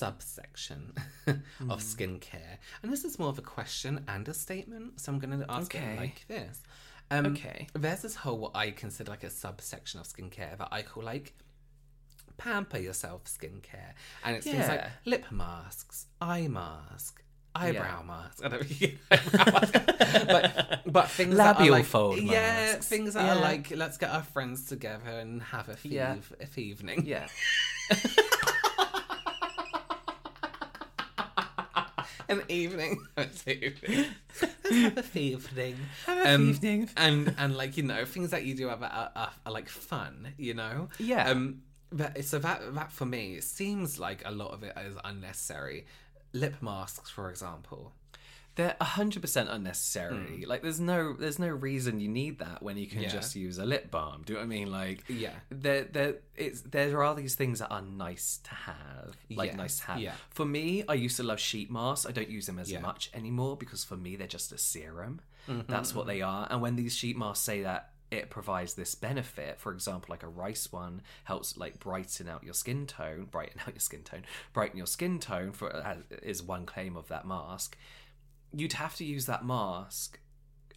subsection [laughs] of Hmm. skincare, and this is more of a question and a statement. So I'm going to ask Okay. it like this. Um, Okay. There's this whole what I consider like a subsection of skincare that I call like pamper yourself skincare, and it's things like lip masks, eye mask. Eyebrow Yeah. mask. I don't know. [laughs] but but things that are Labial like, fold Yeah, masks. things that are like let's get our friends together and have a thieve, Yeah. a evening. Yeah. [laughs] [laughs] an evening. Let's have a evening. Have a evening. And and like you know things that you do are, are, are, are like fun. You know. Yeah. Um. That, so that that for me it seems like a lot of it is unnecessary. Lip masks, for example. They're hundred percent unnecessary. Like, there's no, there's no reason you need that when you can. Yeah. just use a lip balm. Do you know what I mean? Like, Yeah. there, there, it's there are these things that are nice to have, like Yes, nice to have. yeah. For me, I used to love sheet masks. I don't use them as Yeah. much anymore because for me, they're just a serum. Mm-hmm, That's what they are. And when these sheet masks say that it provides this benefit, for example, like a rice one helps like brighten out your skin tone, brighten [laughs] out your skin tone, brighten your skin tone for uh, is one claim of that mask. You'd have to use that mask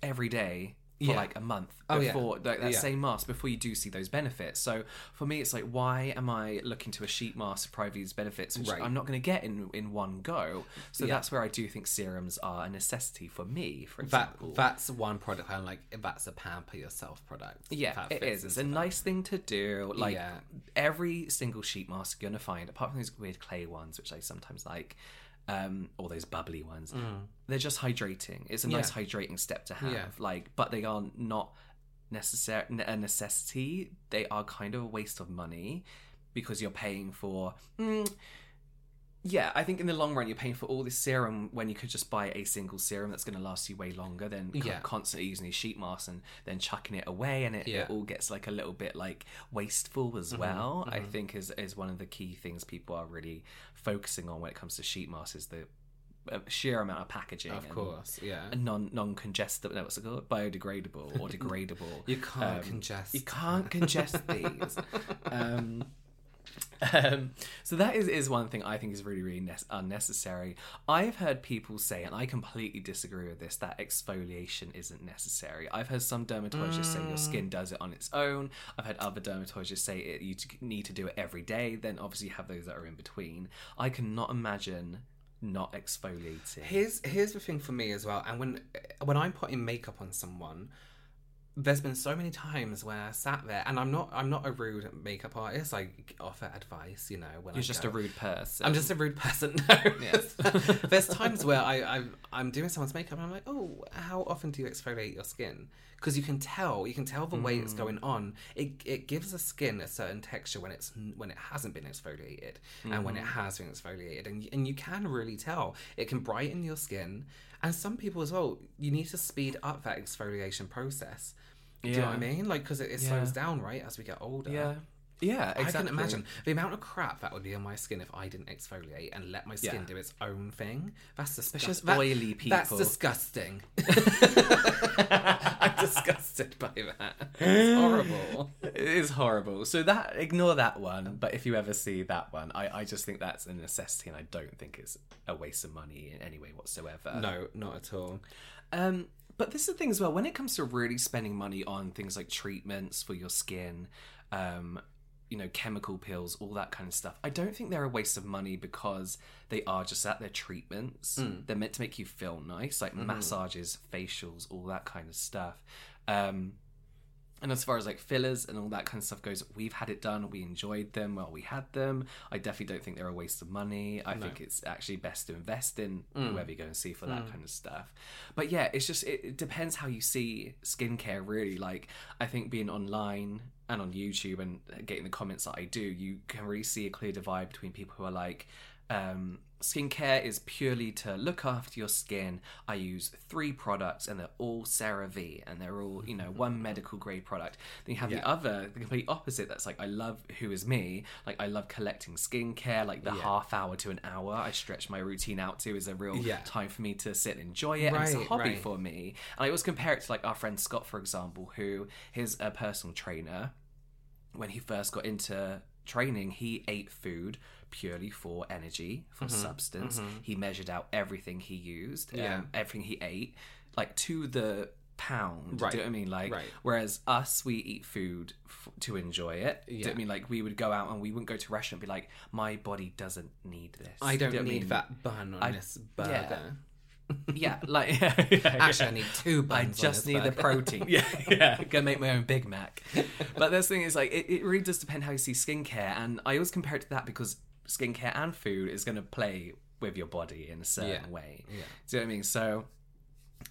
every day for Yeah. like a month Oh, yeah. before like that Yeah. same mask before you do see those benefits. So for me, it's like, why am I looking to a sheet mask to provide these benefits, which Right. I'm not going to get in in one go? So Yeah. that's where I do think serums are a necessity for me. For That that's one product I'm like that's a pamper yourself product. yeah, it is. It's a that. nice thing to do. Like Yeah. every single sheet mask you're gonna find, apart from those weird clay ones, which I sometimes like, um, or those bubbly ones, they're just hydrating. It's a nice Mm. Yeah. hydrating step to have. Yeah. Like, but they are not necessary a necessity. They are kind of a waste of money because you're paying for. Mm, yeah, I think in the long run, you're paying for all this serum when you could just buy a single serum that's going to last you way longer than Yeah. constantly using these sheet masks and then chucking it away, and it, Yeah. it all gets like a little bit like wasteful as Mm-hmm, well. I think is is one of the key things people are really focusing on when it comes to sheet masks is the uh, sheer amount of packaging. Of and- course, yeah. non non congestible. No, what's it called? Biodegradable or degradable. [laughs] You can't Um, congest. You can't congest [laughs] these. Um, um, so that is, is one thing I think is really really ne- unnecessary. I've heard people say, and I completely disagree with this, that exfoliation isn't necessary. I've heard some dermatologists say your skin does it on its own. I've had other dermatologists say it, you need to do it every day. Then obviously you have those that are in between. I cannot imagine not exfoliating. Here's here's the thing for me as well. And when when I'm putting makeup on someone, there's been so many times where I sat there, and I'm not I'm not a rude makeup artist. I offer advice, you know. When You're I just go. a rude person. I'm just a rude person. [laughs] No. [laughs] [laughs] There's times where I, I I'm doing someone's makeup and I'm like, oh, how often do you exfoliate your skin? Because you can tell, you can tell the way it's mm. going on. It it gives the skin a certain texture when it's when it hasn't been exfoliated and when it mm. has been exfoliated, and and you can really tell. It can brighten your skin, and some people as well. You need to speed up that exfoliation process. Do you know what I mean? Like because it, it Yeah. slows down right as we get older. Yeah. Yeah, exactly. I can imagine the amount of crap that would be on my skin if I didn't exfoliate and let my skin Yeah. do its own thing. That's disgusting. just oily That's disgusting. [laughs] [laughs] I'm disgusted by that. It's horrible. It is horrible. So that ignore that one. But if you ever see that one, I, I just think that's a necessity, and I don't think it's a waste of money in any way whatsoever. No, not at all. Um, but this is the thing as well. When it comes to really spending money on things like treatments for your skin, um, you know, chemical peels, all that kind of stuff, I don't think they're a waste of money because they are just that. They're treatments. Hmm. They're meant to make you feel nice, like hmm. massages, facials, all that kind of stuff. Um, And as far as like fillers and all that kind of stuff goes, we've had it done. We enjoyed them while we had them. I definitely don't think they're a waste of money. I think it's actually best to invest in hmm. whoever you go and see for that kind of stuff. But yeah, it's just it, it depends how you see skincare. Really, like I think being online and on YouTube and getting the comments that I do, you can really see a clear divide between people who are like. Um, skincare is purely to look after your skin. I use three products and they're all CeraVe and they're all, you know, one [laughs] medical grade product. Then you have the other, the complete opposite that's like, I love Who Is Me. Like, I love collecting skincare, like the half hour to an hour I stretch my routine out to is a real Yeah. time for me to sit and enjoy it. and it's a hobby right. for me. And I always compare it to like our friend Scott, for example, who is a personal trainer when he first got into training, he ate food purely for energy, for Mm-hmm, substance. He measured out everything he used, Yeah. um, everything he ate, like to the pound. Right. Do you know what I mean? Like, Right. whereas us, we eat food f- to enjoy it. Do you know what I mean? Like, we would go out and we wouldn't go to a restaurant and be like, my body doesn't need this. I don't Do you know what need mean? that bun on I- this yeah. burger. Yeah, [laughs] like [laughs] Actually, I need two I buns. on just need the [laughs] protein. yeah, yeah. Go make my own Big Mac. But this thing is like, it, it really does depend how you see skincare, and I always compare it to that because skincare and food is going to play with your body in a certain Yeah. way. Yeah. Do you know what I mean? So,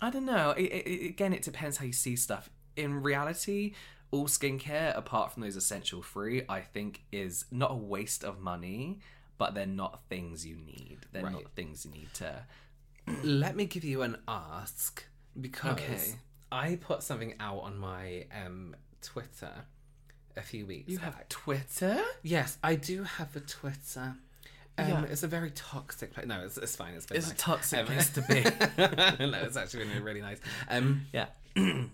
I don't know. It, it, again, it depends how you see stuff. In reality, all skincare, apart from those essential free, I think is not a waste of money, but they're not things you need. They're Right. not things you need to. Let me give you an ask because Okay. I put something out on my um, Twitter a few weeks You back. have Twitter? Yes, I do have a Twitter. Um, Yeah. It's a very toxic place. No, it's, it's fine. It's been It's a toxic Um, place to be. no, it's actually been really nice. Um, Yeah. [clears throat]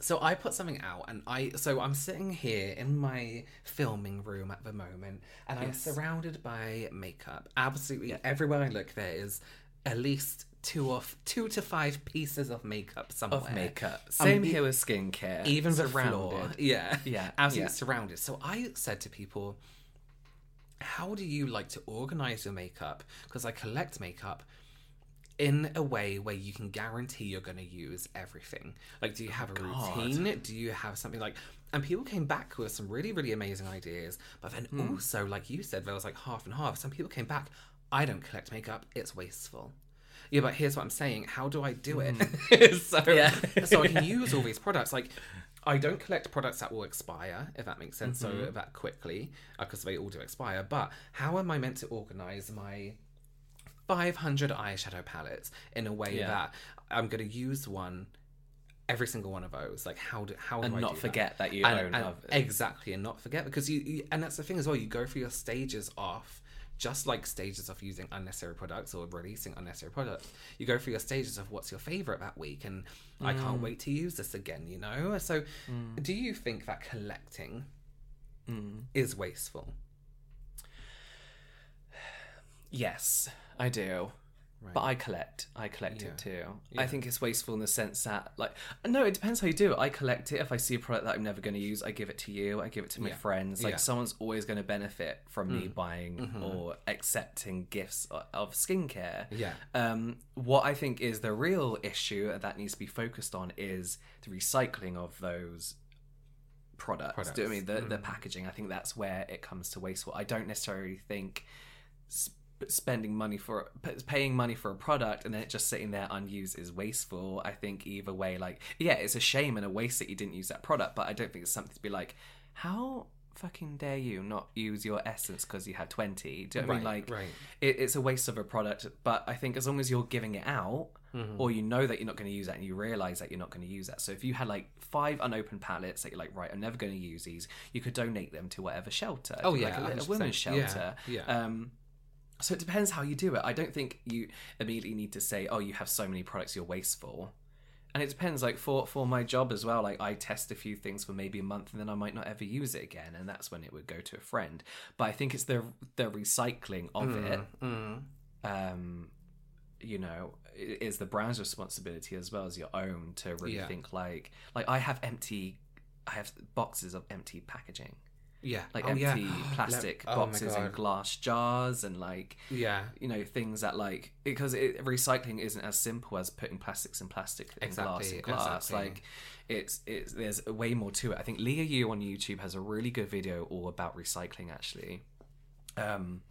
so I put something out, and I so I'm sitting here in my filming room at the moment, and I'm surrounded by makeup. Absolutely everywhere I look, there is at least two of two to five pieces of makeup somewhere. of makeup. Um, Same e- here with skincare. even the surrounded. floor. Yeah, [laughs] Yeah, absolutely yeah. surrounded. So I said to people, "How do you like to organize your makeup?" Because I collect makeup in a way where you can guarantee you're going to use everything. Like, do you have a routine? Do you have something like? And people came back with some really, really amazing ideas. But then Hmm. also, like you said, there was like half and half. Some people came back. I don't collect makeup. It's wasteful. Yeah, but here's what I'm saying. How do I do it? [laughs] so, Hmm. Yeah. so I can use all these products. Like, I don't collect products that will expire, if that makes sense, Mm-hmm. so that quickly, because they all do expire. But how am I meant to organize my 500 eyeshadow palettes in a way Yeah. that I'm going to use one, every single one of those? Like, how do how And do I not forget that you and, own and- Exactly, and not forget because you, you, and that's the thing as well. You go through your stages of just like stages of using unnecessary products or releasing unnecessary products. You go through your stages of what's your favorite that week, and I Mm. can't wait to use this again. You know, so do you think that collecting Mm. is wasteful? Yes, I do. But I collect. I collect Yeah. it too. I think it's wasteful in the sense that, like, no, it depends how you do it. I collect it. If I see a product that I'm never going to use, I give it to you. I give it to my Yeah. friends. Like, Yeah. Mm. someone's always going to benefit from me buying Mm-hmm. or accepting gifts of skincare. Yeah. Um, what I think is the real issue that needs to be focused on is the recycling of those products. Do you know what I mean the Mm. the packaging? I think that's where it comes to wasteful. I don't necessarily think spending money for paying money for a product and then it just sitting there unused is wasteful. I think either way, like yeah, it's a shame and a waste that you didn't use that product, but I don't think it's something to be like, how fucking dare you not use your essence because you had 20 do you know what i mean like right. it, it's a waste of a product but i think as long as you're giving it out Mm-hmm. or you know that you're not going to use that and you realize that you're not going to use that so if you had like five unopened pallets that you're like right i'm never going to use these you could donate them to whatever shelter Oh, like yeah, a, little 100%. women's Yeah, shelter yeah. um so it depends how you do it. I don't think you immediately need to say oh you have so many products you're wasteful. And it depends like for for my job as well like i test a few things for maybe a month and then i might not ever use it again and that's when it would go to a friend. But i think it's the the recycling of Mm, it um you know is the brand's responsibility as well as your own to really Yeah. think like like i have empty i have boxes of empty packaging Yeah. like Oh, empty [gasps] Let- plastic oh boxes and glass jars and like Yeah. you know things that like because it, recycling isn't as simple as putting plastics in plastic and glass Exactly, in glass exactly. like it's it's there's way more to it i think Liah Yoo on youtube has a really good video all about recycling actually um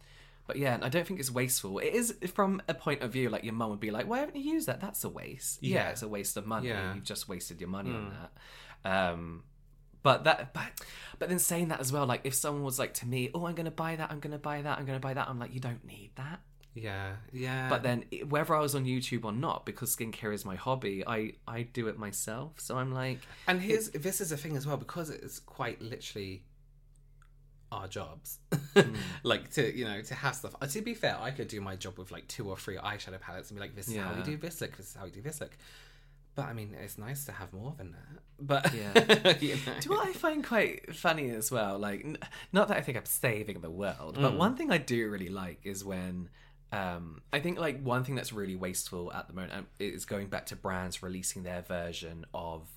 but yeah, I don't think it's wasteful. It is from a point of view like your mum would be like, "Why haven't you used that? That's a waste." Yeah, Yeah. it's a waste of money. Yeah. You've just wasted your money on that. Um, but that, but, but then saying that as well, like if someone was like to me, "Oh, I'm gonna buy that. I'm gonna buy that. I'm gonna buy that," I'm like, "You don't need that." Yeah. Yeah. But then, whether I was on YouTube or not, because skincare is my hobby, I I do it myself. So I'm like, And here's this is a thing as well because it's quite literally our jobs. Hmm. [laughs] like to you know to have stuff. Uh, to be fair, I could do my job with like two or three eyeshadow palettes and be like, "This is how we do this look. This is how we do this look." But I mean, it's nice to have more than that. But Yeah. [laughs] you know. Do what I find quite funny as well? Like, n- not that I think I'm saving the world, but Mm. one thing I do really like is when. Um, I think like one thing that's really wasteful at the moment um, is going back to brands releasing their version of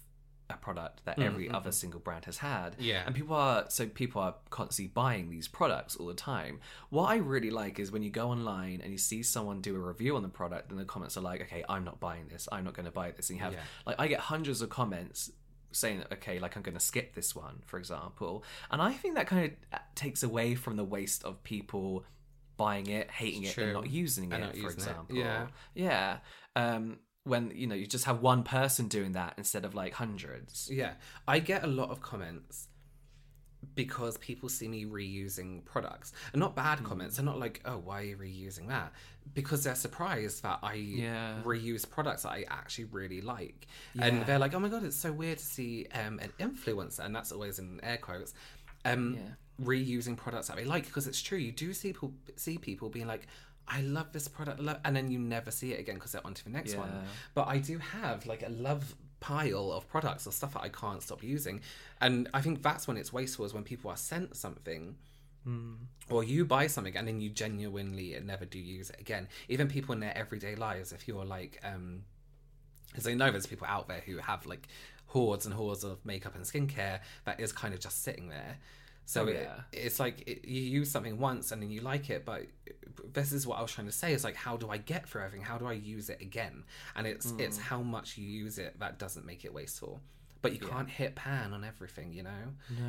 a product that every other single brand has had. Yeah. and people are so people are constantly buying these products all the time. What I really like is when you go online and you see someone do a review on the product, and the comments are like, "Okay, I'm not buying this. I'm not going to buy this." And you have Yeah. like I get hundreds of comments saying okay like i'm going to skip this one for example and i think that kind of takes away from the waste of people buying it hating it True. and not using And it not for using it, example yeah. yeah um when you know you just have one person doing that instead of like hundreds Yeah, I get a lot of comments because people see me reusing products, and not bad comments. They're not like, "Oh, why are you reusing that?" Because they're surprised that I Yeah. reuse products that I actually really like, and they're like, "Oh my god, it's so weird to see um, an influencer," and that's always in air quotes. Um, Yeah. reusing products that they like because it's true. You do see people see people being like. I love this product, love, and then you never see it again because they're on to the next one. But I do have like a love pile of products or stuff that I can't stop using. And I think that's when it's wasteful is when people are sent something or you buy something and then you genuinely never do use it again. Even people in their everyday lives, if you're like, um, because I know there's people out there who have like hordes and hordes of makeup and skincare that is kind of just sitting there. So Oh, it- yeah. it's like it, you use something once and then you like it, but this is what I was trying to say: is like, how do I get for everything? How do I use it again? And it's it's Mm. how much you use it that doesn't make it wasteful. But you can't hit pan on everything, you know.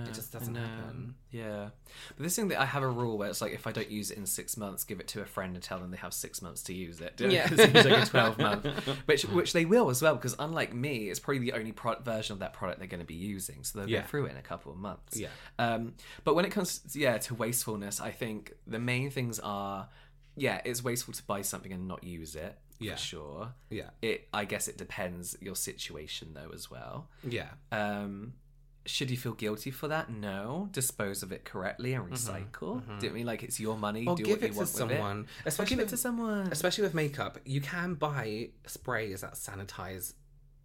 it just doesn't happen. Yeah. But this thing that I have a rule where it's like if I don't use it in six months, give it to a friend and tell them they have six months to use it. [laughs] Yeah. It's like a 12 [laughs] month. Which, which they will as well, because unlike me, it's probably the only pro- version of that product they're going to be using. So they'll Yeah. go through it in a couple of months. Yeah. Um, but when it comes, yeah, to wastefulness, I think the main things are, yeah, it's wasteful to buy something and not use it. Yeah. For sure. Yeah, It, I guess it depends your situation though as well. yeah, Um, should you feel guilty for that? No. Dispose of it correctly and recycle. Do you mean like it's your money? or do give what you it to want someone. With it? Or Especially give it to someone. especially with makeup, you can buy sprays that sanitize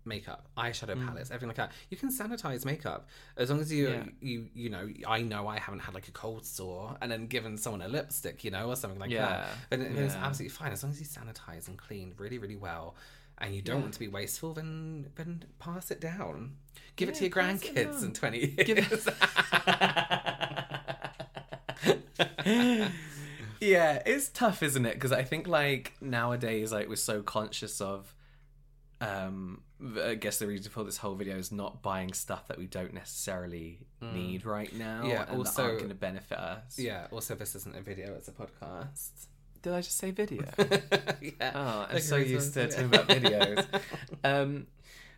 makeup, eyeshadow palettes, everything like that. You can sanitize makeup as long as you Yeah. you you know. I know I haven't had like a cold sore and then given someone a lipstick, you know, or something like Yeah. that. It- then it's absolutely fine as long as you sanitize and clean really really well. And you don't want to be wasteful, then then pass it down. Give it to your grandkids in twenty years. [laughs] yeah, it's tough, isn't it? Because I think like nowadays, like we're so conscious of. Um, I guess the reason for this whole video is not buying stuff that we don't necessarily need right now. Mm. Yeah, and also- going to benefit us. yeah. Also, this isn't a video; it's a podcast. Did I just say video? [laughs] yeah. Oh, I'm so used to talking about videos. [laughs] um,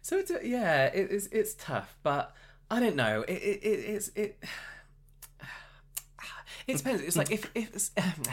so it's yeah, it is it's tough, but I don't know. It it, it it's it. It depends. It's like if if it's, um,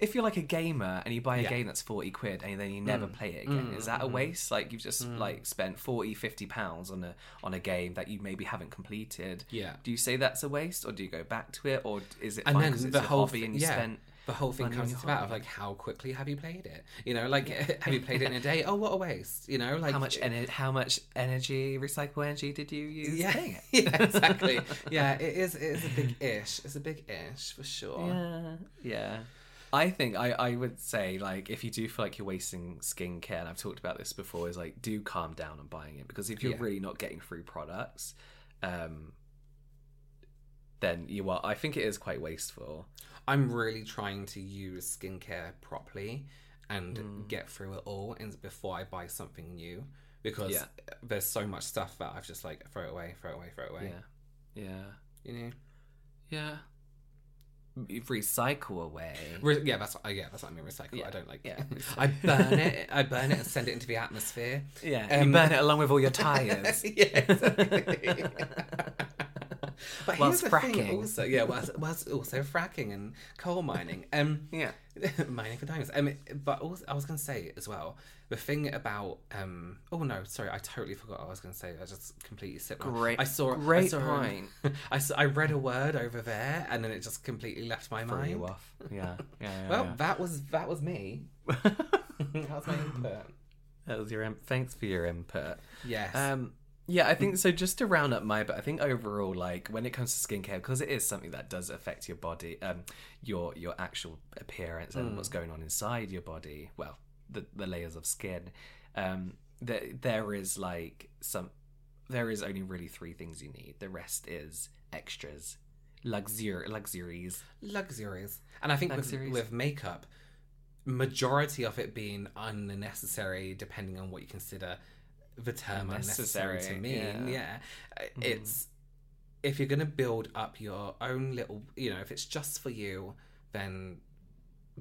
if you're like a gamer and you buy a Yeah. game that's forty quid and then you never mm. play it again, is that a mm-hmm. waste? Like you've just mm. like spent 40, 50 pounds on a on a game that you maybe haven't completed. Yeah. Do you say that's a waste, or do you go back to it, or is it and fine then the whole hobby thi- and you yeah, spent the whole thing comes that of like how quickly have you played it? You know, like [laughs] have you played it in a day? Oh, what a waste! You know, like how much ener- how much energy recycle energy did you use Yeah, [laughs] it? yeah, exactly. [laughs] yeah, it is. It is a big ish. It's a big ish for sure. Yeah, yeah. I think I, I would say like if you do feel like you're wasting skincare, and I've talked about this before, is like do calm down on buying it because if you're Yeah. really not getting through products, um, then you are. I think it is quite wasteful. I'm really trying to use skincare properly and Mm. get through it all in, before I buy something new because Yeah. there's so much stuff that I've just like throw it away, throw it away, throw it away. Yeah, yeah, You know. yeah. Recycle away. Re- yeah, that's uh, yeah, that's what I mean. Recycle. Yeah, I don't like. yeah, I burn it. I burn it and send it into the atmosphere. Yeah, Um, you burn it along with all your tires. [laughs] yeah, exactly. [laughs] but Whilst here's the fracking. thing also, yeah, whilst, whilst also fracking and coal mining. Um, [laughs] Yeah. [laughs] mining for diamonds. Um, but also, I was going to say as well, the thing about um, oh no, sorry, I totally forgot I was going to say. I just completely slipped. my- Great- I saw. I great saw, um, point. [laughs] I saw, I read a word over there, and then it just completely left my mind. you off. Yeah, yeah. yeah, Well, yeah. that was that was me. that was my input. that was your. Im- Thanks for your input. Yes. Um, yeah, I think so. Just to round up my, but I think overall, like when it comes to skincare, because it is something that does affect your body, um, your your actual appearance and what's going on inside your body. Well, the the layers of skin. Um, there there is like some. There is only really three things you need. The rest is extras, luxur luxuries. luxuries. And I think with, with makeup, majority of it being unnecessary, depending on what you consider the term unnecessary, Unnecessary, to mean. yeah. Yeah, Uh, it's if you're going to build up your own little, you know, if it's just for you, then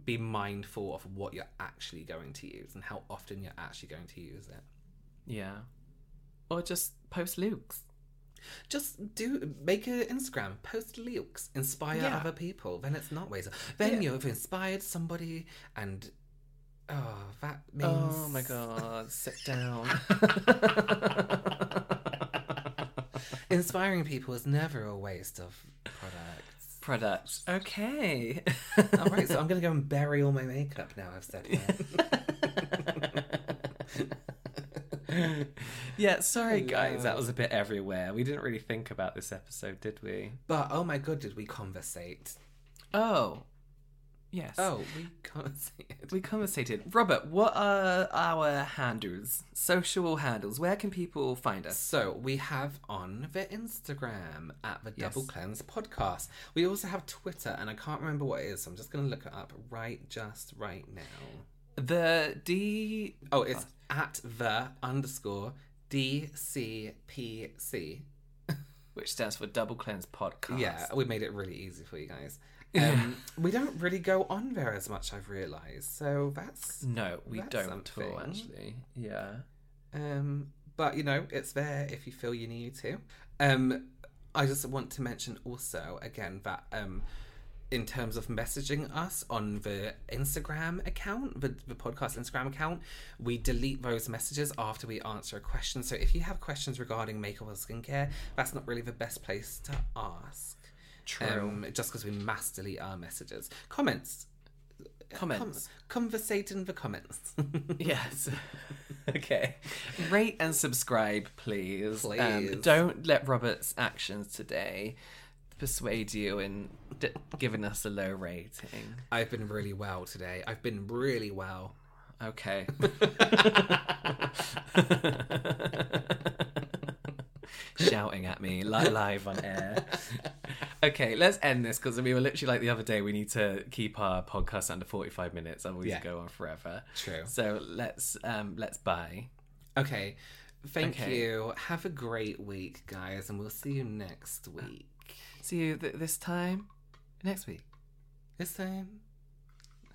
be mindful of what you're actually going to use and how often you're actually going to use it. Yeah, or just post looks. Just do make an Instagram, post looks, inspire Yeah. other people. Then it's not waste. Then Yeah. you've inspired somebody, and oh, that means Oh my god, sit [laughs] down. [laughs] inspiring people is never a waste of products. Products. Okay. [laughs] all right, so I'm gonna go and bury all my makeup now. I've said that. yeah, sorry guys, that was a bit everywhere. We didn't really think about this episode, did we? but oh my god, did we conversate? Oh. Yes. Oh, we conversated. We conversated. Robert, what are our handles? Social handles. Where can people find us? So we have on the Instagram at the Yes. Double Cleanse Podcast. We also have Twitter, and I can't remember what it is. So I'm just going to look it up right just right now. The D Oh, it's at the underscore DCPC. which stands for Double Cleanse Podcast. Yeah, we made it really easy for you guys. Um, [laughs] we don't really go on there as much, I've realised. So that's No, we That's don't at all, actually. Yeah. Um, but you know, it's there if you feel you need to. Um, I just want to mention also again that um, in terms of messaging us on the Instagram account, the, the podcast Instagram account, we delete those messages after we answer a question. So if you have questions regarding makeup or skincare, that's not really the best place to ask. True. Um, just because we mass delete our messages. Comments. Comments. Com- conversate in the comments. [laughs] Yes. [laughs] okay. Rate and subscribe, please. Please. Um, don't let Robert's actions today persuade you in d- giving us a low rating. I've been really well today. I've been really well. Okay. [laughs] Shouting at me li- [laughs] live on air. Okay, let's end this because we were literally like the other day. We need to keep our podcast under forty-five minutes, otherwise Yeah. go on forever. True. So let's um let's bye. Okay. Thank Okay. you. Have a great week, guys, and we'll see you next week. See you th- this time next week. This time?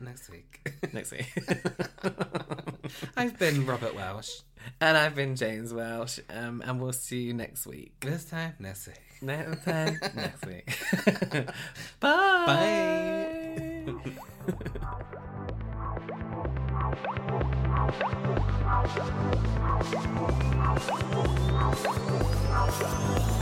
Next week. Next week. [laughs] I've been Robert Welsh. and I've been James Welsh. Um, and we'll see you next week. This time, next week. Next time [laughs] next week. [laughs] Bye. Bye.